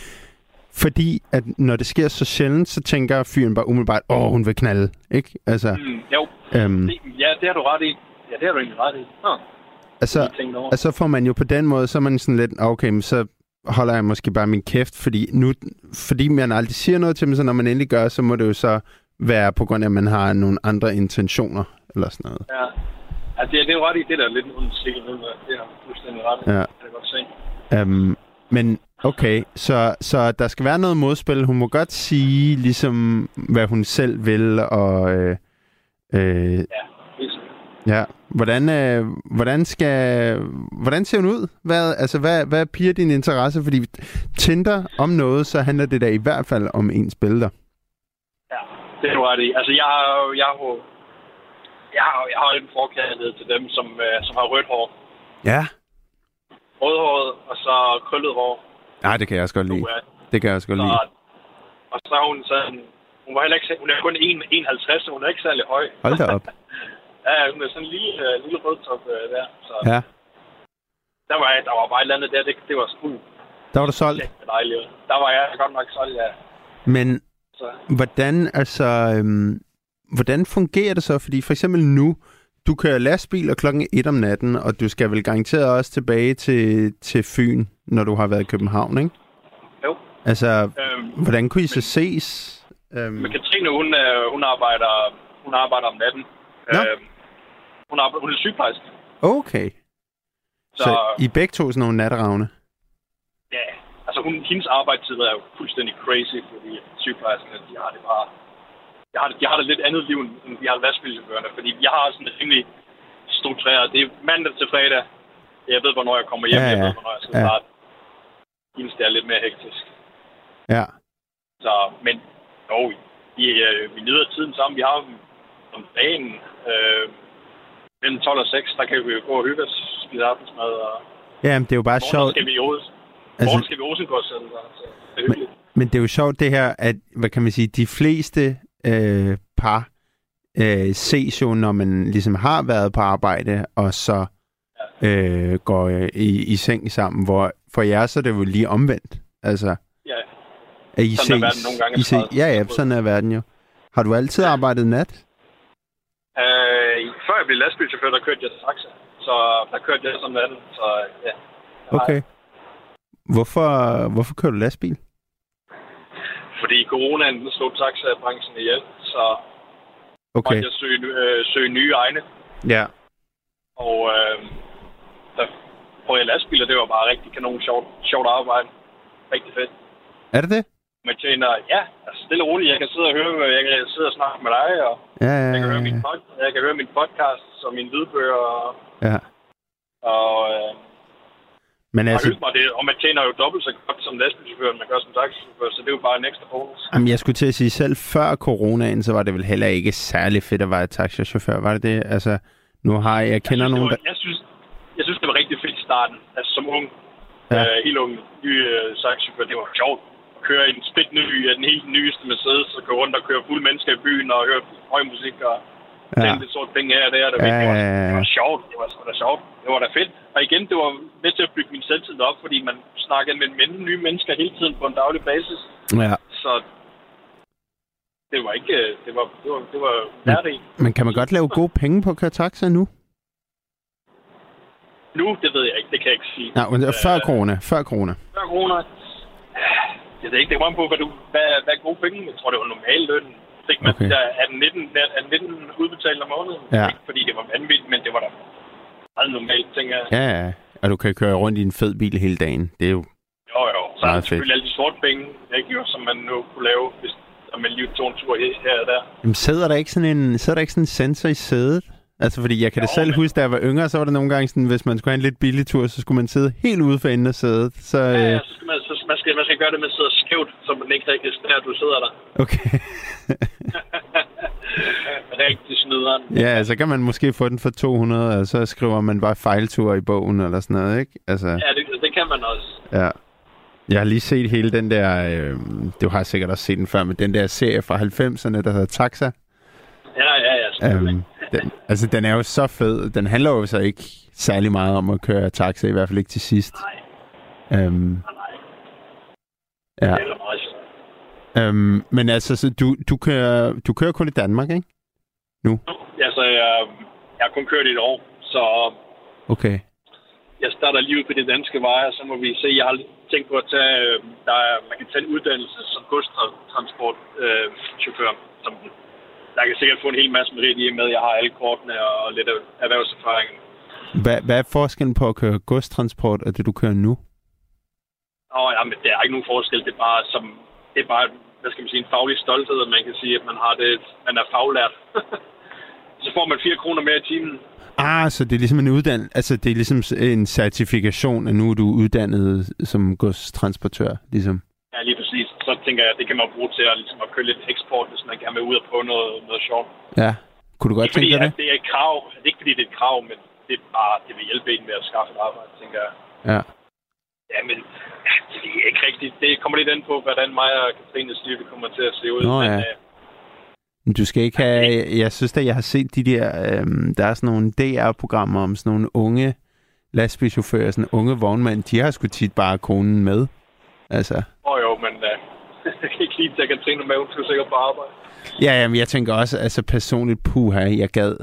B: fordi at når det sker så sjældent, så tænker fyren bare umiddelbart, åh, hun vil knalde, ikke? Altså,
D: Mm, jo,
B: øhm,
D: det, ja, det har du ret i. Ja, det har du egentlig ret i. Nå,
B: altså,
D: jeg tænkte over.
B: Og så får man jo på den måde, så er man sådan lidt, okay, men så holder jeg måske bare min kæft, fordi nu, fordi man aldrig siger noget til dem, så når man endelig gør, så må det jo så være på grund af, at man har nogle andre intentioner, eller sådan noget.
D: Ja. Altså, det, er- det er jo ret i, det der er lidt nu. Det har fuldstændig ret.
B: Ja.
D: Det kan jeg godt se.
B: Um, men okay, så, så der skal være noget modspil. Hun må godt sige, ligesom, hvad hun selv vil, og øh, øh,
D: Ja, det
B: ja, hvordan, øh, hvordan, skal, hvordan ser hun ud? Hvad, altså, hvad, hvad piger din interesse? Fordi Tinder om noget, så handler det da i hvert fald om ens billeder.
D: Ja, det er ret i. Altså, jeg har jo... Jeg har, jeg har, jeg har en forkærlighed til dem, som, øh, som har rødt hår.
B: Ja.
D: Rødhåret, og så krøllet hår.
B: Nej, det kan jeg også godt lide. Det kan jeg også godt
D: Så,
B: lide.
D: og så er hun sådan... Hun var heller ikke... så- Hun er kun 1,51, så hun er ikke særlig høj.
B: Hold da op. [laughs]
D: ja, hun er sådan en lille, øh, lille rødtop øh, der. Så
B: Ja,
D: der, var, der var bare et eller andet der. Det, det var sgu
B: der var du solgt.
D: lidt dejligt. Der var jeg godt nok solgt, ja.
B: Men
D: Så,
B: hvordan, altså, øhm, hvordan fungerer det så? Fordi for eksempel nu, du kører lastbil og klokken er et om natten, og du skal vel garanteret også tilbage til, til Fyn, når du har været i København, ikke?
D: jo.
B: Altså,
D: Øhm,
B: hvordan kunne I så ses? Øhm,
D: Men Katrine, hun, øh, hun, arbejder, hun arbejder om natten.
B: Nå.
D: Øh, hun, arbejder, hun er sygeplejerske.
B: okay. Så,
D: Så,
B: I begge to sådan nogle natteravne?
D: ja, altså hun, hendes arbejdstid er jo fuldstændig crazy, fordi sygeplejerskerne, de har det bare... Jeg har det, de har det lidt andet liv, end vi har lastbilchaufførerne, fordi jeg har sådan et rimelig struktureret. Det er mandag til fredag. Jeg ved, hvornår jeg kommer hjem.
B: Ja,
D: Jeg
B: ja.
D: ved, hvornår jeg skal
B: Ja.
D: starte. Hendes, det er lidt mere hektisk.
B: Ja.
D: Så, men jo, vi, øh, vi nyder tiden sammen. Vi har dem om dagen. Øh, mellem 12 og 6, der kan vi jo gå og hygge os, spise aftensmad. Og,
B: Ja, men det er jo bare
D: morgen,
B: sjovt.
D: skal vi i Odense. Altså, Morgen skal vi Rosengård så det er hyggeligt.
B: Men det er jo sjovt det her, at, hvad kan man sige, de fleste øh, par øh, ses jo, når man ligesom har været på arbejde, og så øh, går øh, i, i seng sammen, hvor for jer så er det jo lige omvendt. Altså,
D: Ja,
B: at I
D: Sådan er
B: ses,
D: verden nogle gange
B: I se, ja, ja, sådan er verden jo. Har du altid arbejdet nat?
D: øh, før jeg blev lastbilchauffør, der kørte jeg til taxa. Så der kørte jeg som anden, så ja.
B: Okay. Hvorfor, hvorfor kører du lastbil?
D: Fordi coronaen den slog taxabranchen ihjel, så
B: Okay,
D: måtte jeg søge, øh, søge nye egne.
B: ja.
D: Og øh, der prøvede jeg lastbiler, det var bare rigtig kanon sjovt, sjovt arbejde. Rigtig fedt.
B: Er det det?
D: Man tjener, ja, altså stille og roligt. Jeg kan sidde og høre, jeg kan sidde og snakke med dig, og
B: Ja, ja,
D: jeg kan høre
B: ja,
D: min, pod, jeg kan høre min podcast og mine lydbøger, og,
B: ja.
D: og, øh,
B: Men
D: og
B: altså,
D: hygge mig det. Og man tjener jo dobbelt så godt som lastbilchauffør, man gør som taxichauffør, så det er jo bare en ekstra bonus.
B: jamen, jeg skulle til at sige, selv før coronaen, så var det vel heller ikke særlig fedt at være taxachauffør, var det det? Altså, nu har jeg, jeg kender
D: jeg synes,
B: nogen,
D: var, jeg, synes, jeg synes, det var rigtig fedt i starten. Altså som ung,
B: Ja.
D: øh, helt ung, ny øh, taxichauffør, det var sjovt. At køre i en split ny, den helt nyeste Mercedes, og gå rundt og køre fulde mennesker i byen og høre høj musik og
B: Ja.
D: ja. det sorte penge her og der. Det,
B: Ja,
D: ja, det, var,
B: ja, ja.
D: det var sjovt. Det var, sgu da sjovt. Det var da fedt. Og igen, det var med til at bygge min selvtid op, fordi man snakkede med men- nye mennesker hele tiden på en daglig basis.
B: Ja.
D: Så det var ikke... øh, Det var, det var, det var hverdag.
B: Men kan man godt lave gode penge på at køre taxa nu?
D: Nu, det ved jeg ikke. Det kan jeg ikke sige.
B: Nej, men før corona. Før corona.
D: før corona. Jeg ved ikke, det an på, hvad, du, hvad, hvad er gode penge. Jeg tror, det var normal løn. Fik man
B: Okay.
D: der, er, den 19, er den 19 udbetalt om måneden?
B: Ja.
D: Ikke fordi det var vanvittigt, men det var da meget normalt, tænker jeg.
B: Ja, ja. Og du kan køre rundt i en fed bil hele dagen. Det er jo...
D: Jo, jo. Så er der selvfølgelig alle de sorte penge, ikke, jo, som man nu kunne lave, hvis man lige tog en tur her og der.
B: Jamen, sidder der ikke sådan en, sidder der ikke sådan en sensor i sædet? Altså, fordi jeg kan da
D: Jo,
B: selv
D: men-
B: huske, da jeg var yngre, så var der nogle gange sådan, hvis man skulle have en lidt billig tur, så skulle man sidde helt ude for enden af sædet. Så,
D: Ja, ja,
B: øh,
D: så man, så man, skal, man skal gøre det med at sidde skævt, så man ikke registrerer, at du sidder der.
B: okay. [laughs]
D: Rigtig snyderen.
B: ja, så kan man måske få den for 200, og så skriver man bare fejltur i bogen eller sådan noget, ikke? Altså,
D: Ja, det, det kan man også.
B: ja. Jeg har lige set hele den der, øh, du har sikkert også set den før, men den der serie fra 90'erne, der hedder Taxa.
D: Ja, ja, ja. selvfølgelig.
B: Den, altså, den er jo så fed. Den handler jo så ikke særlig meget om at køre taxa, i hvert fald ikke til sidst.
D: Nej, nej.
B: ja. Um, men altså, så du, du, kører, du kører kun i Danmark, ikke?
D: Altså, jeg, jeg har kun kørt i et år, så
B: Okay.
D: jeg starter lige ud på de danske veje, og så må vi se. Jeg har tænkt på at tage, øh, der er, man kan tage en uddannelse som godstransportchauffør, øh, chauffør, som der kan sikkert få en hel masse merit i med, at jeg har alle kortene og lidt af erhvervserfaring.
B: Hvad, hvad er forskellen på at køre godstransport og det, du kører nu?
D: Og ja, men der er ikke nogen forskel. Det er bare, som, det er bare hvad skal man sige, en faglig stolthed, at man kan sige, at man har det, man er faglært. [laughs] så får man 4 kroner mere i timen.
B: Ah, så det er ligesom en uddannelse, altså det er ligesom en certifikation, at nu er du uddannet som godstransportør, ligesom.
D: Ja, lige præcis. Så tænker jeg, at det kan man bruge til at, ligesom, at køre lidt eksport, hvis man gerne vil ud og prøve noget, noget sjovt.
B: Ja. Kunne du godt
D: Ikke fordi,
B: tænke dig
D: at
B: det?
D: det er et krav. Det er ikke fordi, det er et krav, men det er bare, det vil hjælpe en med at skaffe et arbejde, tænker jeg.
B: Ja.
D: Ja, men ja, det jeg ikke rigtigt. Det kommer lidt an på, hvordan mig og Katrines liv kommer til at se ud.
B: Nå,
D: men,
B: ja.
D: øh,
B: du skal ikke have... Jeg synes da, jeg har set de der... Øhm, der er sådan nogle DR-programmer om sådan nogle unge lastbilchauffører, sådan unge vognmænd. De har sgu tit bare konen med. Altså...
D: åh jo, men [laughs] jeg kan ikke lige tage Katrine med, hun skal sikkert på arbejde.
B: Ja, jamen, jeg tænker også, altså personligt, puha, jeg gad...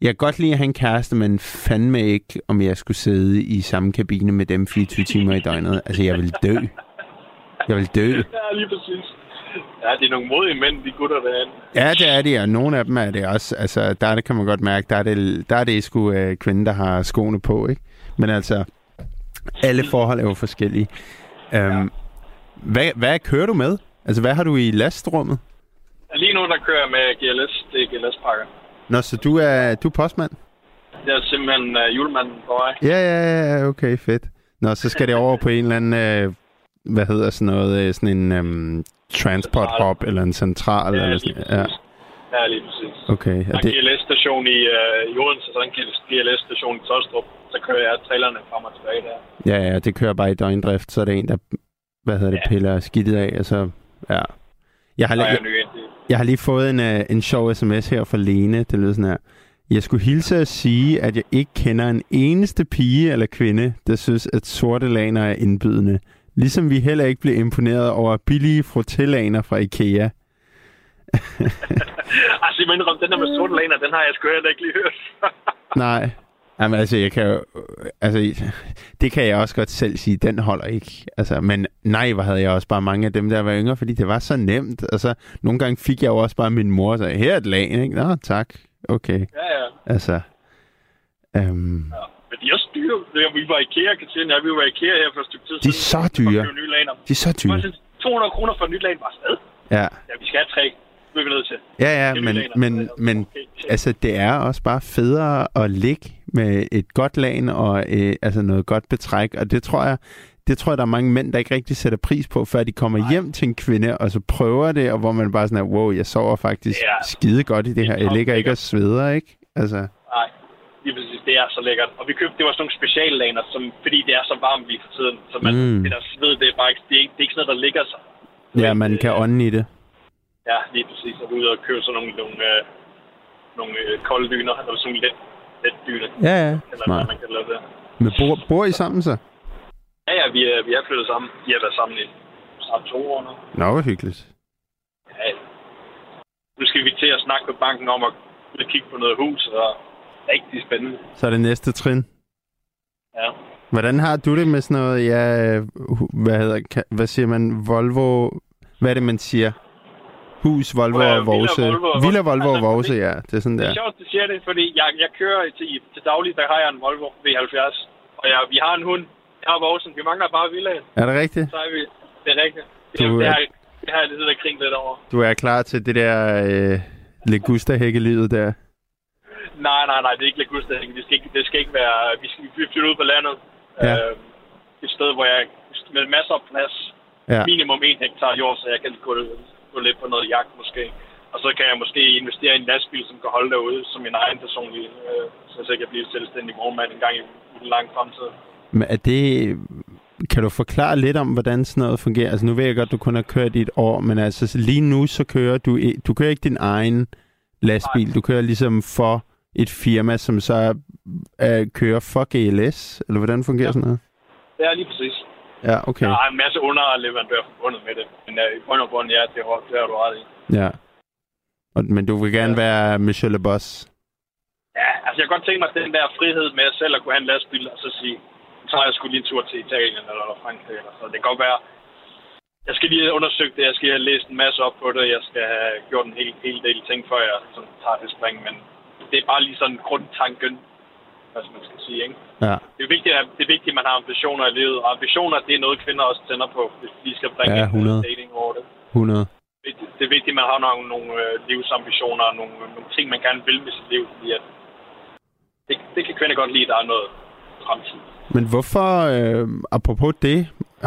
B: Jeg kan godt lide at have en kæreste, men fandme ikke, om jeg skulle sidde i samme kabine med dem 24 timer i døgnet. Altså, jeg vil dø. Jeg vil dø. [laughs]
D: Ja, lige præcis. Ja, det er nogle modige mænd, de gutter derinde.
B: Ja, det er det, og nogle af dem er det også. Altså, der er det, kan man godt mærke, der er det, der er det sgu øh, kvinden, der har skoene på, ikke? Men altså, alle forhold er jo forskellige. Um, hvad, hvad kører du med? Altså, hvad har du i lastrummet?
D: Lige nu, der kører jeg med GLS. Det er GLS-pakker.
B: Nå, så du er, du er postmand?
D: Jeg er simpelthen uh, julemanden på vej.
B: Ja, ja, ja, okay, fedt. Nå, så skal det over på en eller anden, øh, hvad hedder sådan noget, øh, sådan en um, transport hub, eller en central,
D: Ja,
B: eller sådan Ja.
D: Ja, lige præcis.
B: okay.
D: Der
B: Og
D: er
B: det,
D: GLS-station i, uh, i Odense, så er der en GLS-station i Tostrup. Så så kører jeg trailerne frem og tilbage der.
B: Ja, ja, det kører bare i døgndrift, så er det en, der hvad hedder det,
D: Ja.
B: piller skidtet af, og så, ja. Jeg har,
D: er
B: jeg, har lige fået en, uh, en sjov sms her fra Lene, det lyder sådan her. Jeg skulle hilse at sige, at jeg ikke kender en eneste pige eller kvinde, der synes, at sorte laner er indbydende. Ligesom vi heller ikke blev imponeret over billige frotelaner fra Ikea.
D: altså, jeg mener, den der med sorte laner, den har jeg sgu heller ikke lige hørt.
B: Nej. Jamen altså, jeg kan jo, altså, det kan jeg også godt selv sige, den holder ikke. Altså, men nej, hvor havde jeg også bare mange af dem, der var yngre, fordi det var så nemt. Altså, nogle gange fik jeg jo også bare min mor og sagde, her er et lag, ikke? Nå, tak. Okay.
D: ja, ja.
B: Altså, øhm,
D: ja. Men de er også dyre. Vi var i IKEA, Katrine, ja, vi var i IKEA her for et stykke tid
B: De er så dyre. De er så
D: var
B: dyre.
D: sådan 200 kroner for et nyt lag bare sted.
B: Ja,
D: Ja, vi skal have tre. Det er vi nødt til.
B: ja, ja men,
D: laner.
B: men, men
D: Okay.
B: altså, det er også bare federe at ligge med et godt lagen og øh, altså noget godt betræk, og det tror jeg, det tror jeg, der er mange mænd, der ikke rigtig sætter pris på, før de kommer
D: Nej.
B: hjem til en kvinde, og så prøver det, og hvor man bare sådan er, wow, jeg sover faktisk
D: Ja.
B: skide godt i det
D: er
B: her. Jeg ligger ikke og sveder, ikke? Altså,
D: Nej, lige præcis. Det er så lækkert. Og vi købte, det var sådan nogle speciallaner, som, fordi det er så varmt lige for tiden. Så man,
B: Mm.
D: det der sved, det er bare ikke, det er, ikke, det er ikke sådan noget, der ligger sig.
B: ja, man kan
D: øh,
B: ånde i det.
D: Ja, lige præcis. Og ude og købe sådan nogle, nogle, øh, nogle øh, kolde dyner, eller sådan nogle let, dyner.
B: Ja, ja,
D: Eller hvad
B: smart.
D: man kan lave det.
B: Men bor, bor I sammen så?
D: Ja, ja, vi er, vi er flyttet sammen. Vi har været sammen i snart to år nu.
B: Nå, hvor hyggeligt.
D: Ja. Nu skal vi til at snakke med banken om at at kigge på noget hus, og rigtig spændende.
B: Så er det næste trin.
D: Ja.
B: Hvordan har du det med sådan noget, ja, hu- hvad hedder, hvad siger man, Volvo, hvad er det, man siger? Hus, Volvo og
D: Villa,
B: Vose. Villa, Volvo og
D: altså,
B: Vose,
D: det-
B: ja. Det er sådan
D: Det
B: der.
D: er sjovt, du siger det, fordi jeg, jeg kører til, til daglig, der har jeg en Volvo V70. Og jeg, vi har en hund. Jeg har Vorsen. Vi mangler bare villaen.
B: Er det rigtigt?
D: Så er vi... Det er rigtigt. Det,
B: Du
D: det,
B: er-
D: har, det har jeg lidt at kring lidt over.
B: Du er klar til det der øh, Legusta-hækkelivet der?
D: Nej, nej, nej. Det er ikke Lagustading. Det skal ikke, det skal ikke være... Vi skal vi flytte ud på landet.
B: Ja.
D: Øh, et sted, hvor jeg med masser af plads.
B: Ja.
D: Minimum 1 hektar jord, så jeg kan gå, gå lidt på noget jagt måske. Og så kan jeg måske investere i en lastbil, som kan holde derude som min egen personlige... Øh, så jeg kan blive selvstændig vognmand en gang i, i den lange fremtid.
B: Men er det... Kan du forklare lidt om, hvordan sådan noget fungerer? Altså nu ved jeg godt, du kun har kørt i et år, men altså lige nu så kører du... Du kører ikke din egen lastbil. Du kører ligesom for et firma, som så øh, kører for GLS? Eller hvordan fungerer
D: Ja.
B: sådan noget?
D: Ja, lige præcis.
B: Ja, okay.
D: Jeg har en masse underleverandører forbundet med det. Men uh, i bund og grund, ja, det har, det har du ret i.
B: Ja. Og, men du vil gerne
D: Ja.
B: være Michel Le Boss?
D: Ja, altså jeg kan godt tænke mig den der frihed med selv at kunne have en lastbil og så sige, så tager jeg sgu lige en tur til Italien eller Frankrig. Eller så. Det kan godt være, jeg skal lige have undersøgt det, jeg skal have læst en masse op på det, jeg skal have gjort en hel, hel del ting, før jeg sådan, tager det spring. Men det er bare lige sådan grundtanken, hvad man skal sige, ikke?
B: Ja.
D: Det er vigtigt, at, det er vigtigt, at man har ambitioner i livet. Og ambitioner, det er noget, kvinder også tænder på, hvis de skal bringe
B: Ja,
D: en,
B: 100.
D: dating over det.
B: 100.
D: vigtigt- det er vigtigt, at man har nogle, nogle øh, livsambitioner og nogle, nogle ting, man gerne vil med sit liv. Fordi at det, det kan kvinder godt lide, at der er noget fremtid.
B: Men hvorfor, øh, apropos det,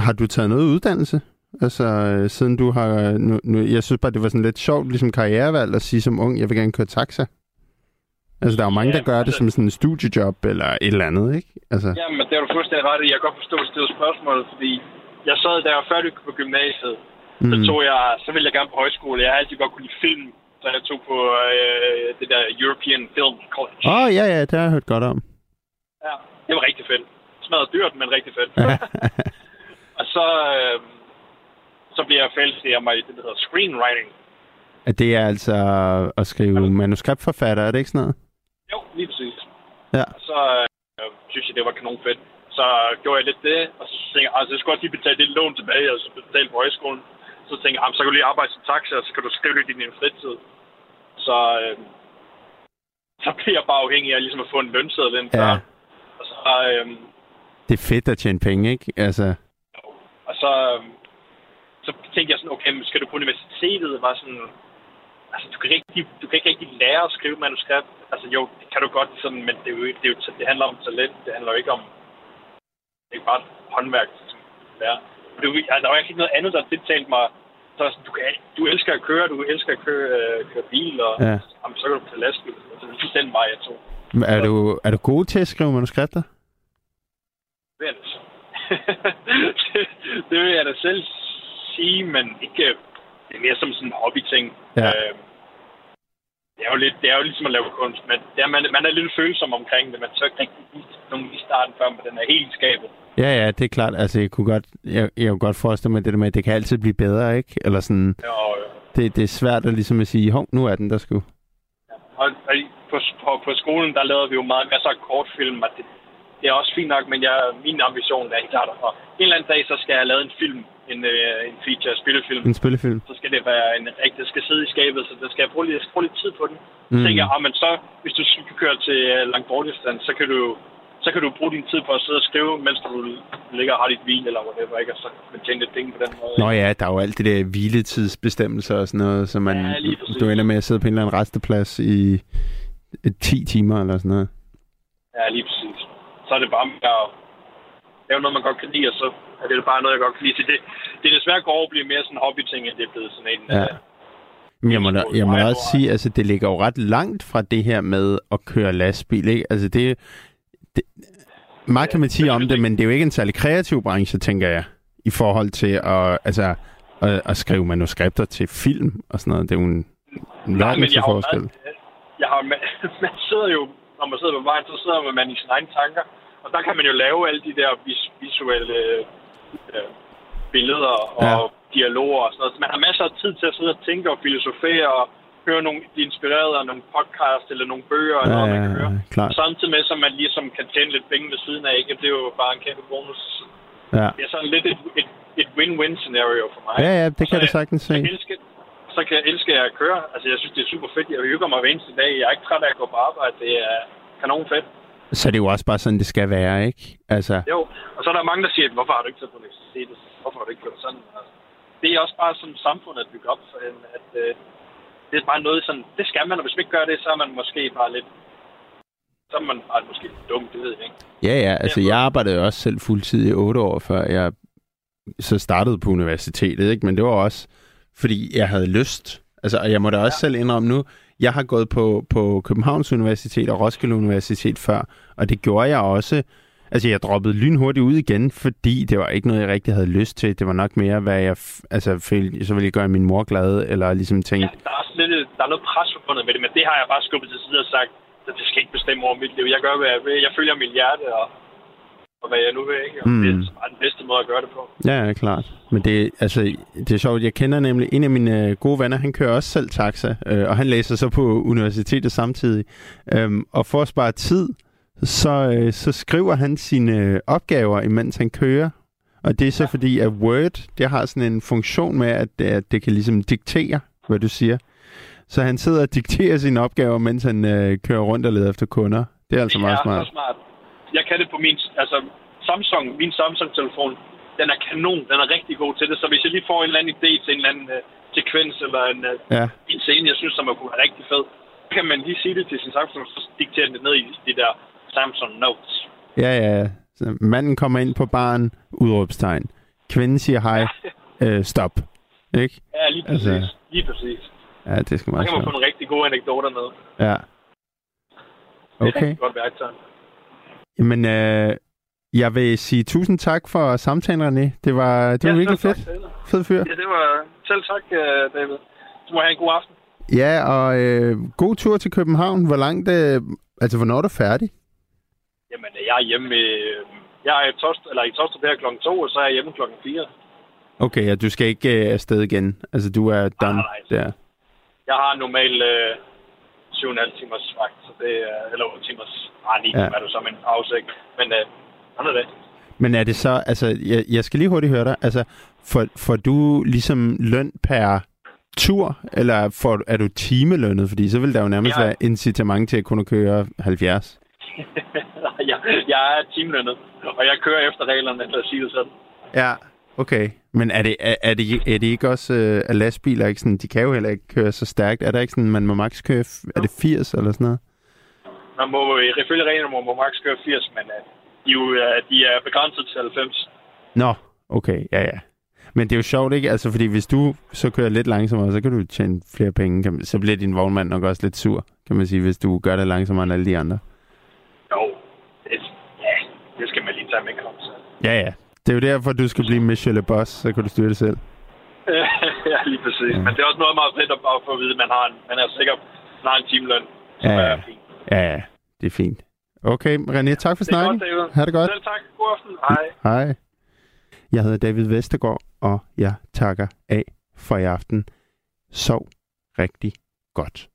B: har du taget noget uddannelse? Altså, øh, siden du har... Nu, nu, jeg synes bare, det var sådan lidt sjovt, ligesom karrierevalg, at sige som ung, jeg vil gerne køre taxa. Altså, der er jo mange,
D: Ja,
B: der gør det
D: altså-
B: som sådan en studiejob eller et eller andet, ikke? Altså,
D: Ja, men det er du fuldstændig ret i. Jeg kan godt forstå, at du stiller spørgsmålet, fordi jeg sad, da jeg var færdig på gymnasiet, så
B: mm,
D: tog jeg, så ville jeg gerne på højskole. Jeg har altid godt kunne lide film, så jeg tog på øh, det der European Film College.
B: Åh, oh, ja, ja, det har jeg hørt godt om.
D: Ja, det var rigtig fedt. Smadret dyrt, men rigtig fedt. [laughs] og så, øh, så bliver jeg fælles mig i det, der hedder screenwriting.
B: At det er altså at skrive manuskriptforfatter, er det ikke sådan noget?
D: Jo, lige præcis.
B: Ja.
D: Og så øh, synes jeg, det var kanon fedt. Så gjorde jeg lidt det, og så tænkte jeg, altså jeg skulle også lige betale det lån tilbage, og så betale på højskolen. Så tænkte jeg, "Jamen, så kan du lige arbejde som taxa, og så kan du skrive lidt i din fritid. Så, øh, så bliver jeg bare afhængig af ligesom at få en lønseddel ind
B: Ja.
D: Og så, øh,
B: Det er fedt at tjene penge, ikke? Altså,
D: og så, øh, så tænkte jeg sådan, okay, skal du på universitetet? Var sådan, altså, du kan, rigtig, du kan ikke rigtig lære at skrive manuskript. Altså jo, det kan du godt, sådan, men det, er jo, det, er jo, det handler om talent. Det handler jo ikke om, det er bare et håndværk, som lærer. Det er altså, der var ikke noget andet, der tiltalte mig. Så sådan, du, kan, du elsker at køre, du elsker at køre, øh, køre bil, og
B: Ja.
D: jamen, så kan du tage lastbil. Altså, det er den vej, jeg tog.
B: er du, er du god til at skrive manuskripter?
D: da s- [laughs] det, det vil jeg da selv sige, men ikke... Det er mere som sådan en hobby-ting.
B: Ja.
D: Øh, det er jo lidt, det er jo ligesom at lave kunst, men det er, man, man er lidt følsom omkring det, men så ikke rigtig vise nogen i starten, før man den er helt skabet.
B: Ja, ja, det er klart. Altså, jeg kunne godt, jeg, jeg kunne godt forestille mig det der med, at det kan altid blive bedre, ikke? Eller sådan,
D: Og, øh,
B: det, det er svært at ligesom at sige, hov, nu er den der sgu.
D: og, og i- på, på, på, skolen, der lavede vi jo meget masser af kortfilm, og det, det er også fint nok, men jeg, min ambition er helt klart, at en eller anden dag, så skal jeg lave en film, en, øh, en feature, spillefilm.
B: En spillefilm.
D: Så skal det være en rigtig, skal sidde i skabet, så der skal jeg bruge lidt, jeg skal bruge lidt tid på den.
B: Mm.
D: Så tænker jeg, ah, men så, hvis du skal køre til øh, langt bortdistance, så kan du så kan du bruge din tid på at sidde og skrive, mens du ligger og har dit hvil eller whatever, ikke? Og så kan tjene lidt penge på den måde.
B: Nå ja, der er jo alt det der hviletidsbestemmelser og sådan noget, så man,
D: Ja,
B: du ender med at sidde på en eller anden resteplads i øh, 10 timer eller sådan noget.
D: Ja, lige præcis. Så er det bare med at lave noget, man godt kan lide, og så er det bare noget, jeg godt kan lide. Så det, det er desværre går over at blive mere sådan en hobby-ting, end det er blevet sådan en...
B: Ja.
D: øh,
B: Men jeg må, da, jeg må da også sige, altså det ligger jo ret langt fra det her med at køre lastbil, ikke? Altså det, det meget kan man sige om det, men det er jo ikke en særlig kreativ branche, tænker jeg, i forhold til at, altså, at, at skrive manuskripter til film og sådan noget. Det er jo en, en
D: Nej, men jeg har,
B: forskel.
D: været, jeg har, man, [laughs] man sidder jo, når man sidder på vejen, så sidder man i sine egne tanker. Og der kan man jo lave alle de der vis, visuelle øh, billeder og
B: Ja.
D: dialoger og sådan noget. Så man har masser af tid til at sidde og tænke og filosofere og høre nogle, blive inspireret af nogle podcast eller nogle bøger eller
B: Ja,
D: noget, man kan høre.
B: ja, klart.
D: Samtidig med, så man ligesom kan tjene lidt penge ved siden af. Ikke? Det er jo bare en kæmpe bonus.
B: Ja.
D: Det er sådan lidt et, et, et win-win scenario for mig.
B: ja, ja, det kan
D: Så
B: du
D: jeg-
B: sagtens se.
D: jeg elsker, så kan jeg elske at køre. Altså, jeg synes, det er super fedt. Jeg hygger mig hver eneste dag. Jeg er ikke træt af at gå på arbejde. Det er kanon fedt.
B: Så det er jo også bare sådan, det skal være, ikke? Altså,
D: Jo, og så er der mange, der siger, hvorfor har du ikke taget på universitetet? Hvorfor har du ikke gjort sådan? Altså, det er også bare sådan samfundet at bygge op at øh, det er bare noget sådan, det skal man, og hvis man ikke gør det, så er man måske bare lidt, så er man bare måske dum, det ved jeg ikke.
B: Ja, ja. Altså, jeg arbejdede også selv fuldtid i otte år, før jeg så startede på universitetet, ikke? Men det var også, fordi jeg havde lyst. Altså, og jeg må da også ja. selv indrømme nu, jeg har gået på, på Københavns Universitet og Roskilde Universitet før, og det gjorde jeg også. Altså, jeg droppede lynhurtigt ud igen, fordi det var ikke noget, jeg rigtig havde lyst til. Det var nok mere, hvad jeg... Altså, følte, så ville jeg gøre min mor glad, eller ligesom
D: Ja, der er også lidt, der er noget pres forbundet med det, men det har jeg bare skubbet til side og sagt, at det skal ikke bestemme over mit liv. Jeg gør, hvad jeg vil. Jeg følger mit hjerte, og, og hvad jeg nu vil, ikke? Og
B: Mm.
D: det er bare den bedste måde at gøre det på.
B: Ja, ja, klart. Men det, altså, det er sjovt, jeg kender nemlig en af mine øh, gode venner, han kører også selv taxa, øh, og han læser så på universitetet samtidig. Øhm, og for at spare tid, så, øh, så skriver han sine opgaver, imens han kører. Og det er så ja. fordi, at Word, det har sådan en funktion med, at, at det kan ligesom diktere, hvad du siger. Så han sidder og dikterer sine opgaver, mens han øh, kører rundt og leder efter kunder. Det er altså
D: det
B: meget
D: er
B: smart.
D: så smart. Jeg kan det på min, altså Samsung, min Samsung-telefon, den er kanon, den er rigtig god til det, så hvis jeg lige får en eller anden idé til en eller anden uh, sekvens eller en, uh,
B: Ja,
D: en scene, jeg synes, som er kunne være rigtig fed, så kan man lige sige det til sin Samsung, så dikterer den det ned i de der Samsung Notes.
B: Ja, ja. ja. Så manden kommer ind på baren, udråbstegn. Kvinden siger hej, [laughs] øh, stop. Ikke?
D: Ja, lige præcis.
B: Altså-
D: lige præcis.
B: Ja, det skal
D: Så
B: meget
D: kan man få nogle rigtig gode anekdoter med.
B: Ja.
D: Det er
B: Okay.
D: et godt værktøj.
B: Jamen, øh, jeg vil sige tusind tak for samtalen, René. Det var, det var
D: Ja,
B: virkelig fedt.
D: tak.
B: Fed fyr.
D: Ja, det var selv tak, øh, David. Du må have en god aften.
B: Ja, og øh, god tur til København. Hvor langt, øh, altså hvornår er du færdig?
D: Jamen, jeg er hjemme i, jeg er i, tost, eller i Tostrup her klokken 2, og så er jeg hjemme klokken 4.
B: Okay, ja, du skal ikke øh, afsted igen. Altså, du er done
D: nej, nej.
B: der.
D: Jeg har normalt øh, 7,5 timers vagt, så det er, eller 8 timers, ah, 9
B: Ja.
D: er du så med en pause, ikke? Men øh, sådan er det.
B: Men er det så, altså, jeg, jeg skal lige hurtigt høre dig, altså, får, får du ligesom løn per tur, eller får, er du timelønnet? Fordi så vil der jo nærmest
D: Ja.
B: være incitament til at kunne køre 70. [laughs]
D: jeg, jeg er teamlønnet, og jeg kører efter reglerne, lad os sige det sådan.
B: Ja, okay. Men er det, er, er det, er det ikke også, øh, at lastbiler ikke sådan, de kan jo heller ikke køre så stærkt. Er der ikke sådan, man må maks køre, er det 80 eller sådan noget?
D: Man må, ifølge reglerne må man maks køre 80, men øh, de, jo, øh, de er begrænset til 90.
B: Nå, okay, ja, ja. Men det er jo sjovt, ikke? Altså, fordi hvis du så kører lidt langsommere, så kan du tjene flere penge. Kan man, så bliver din vognmand nok også lidt sur, kan man sige, hvis du gør det langsommere end alle de andre.
D: Jo, det, ja, det skal man lige tage med. Så.
B: Ja, ja. Det er jo derfor, du skal blive Michelle Le Boss, så kan du styre det selv. [laughs]
D: ja, lige præcis. Ja. Men det er også noget meget fedt at bare få at vide, at man har en, man er sikker, man har en timeløn,
B: Ja,
D: er fint.
B: Ja. Det er fint. Okay, René, tak for
D: Det
B: snakken.
D: godt, David.
B: Ha' det godt.
D: Selv tak. God aften. Hej.
B: Hej. Jeg hedder David Vestergaard, og jeg takker af for i aften. Sov rigtig godt.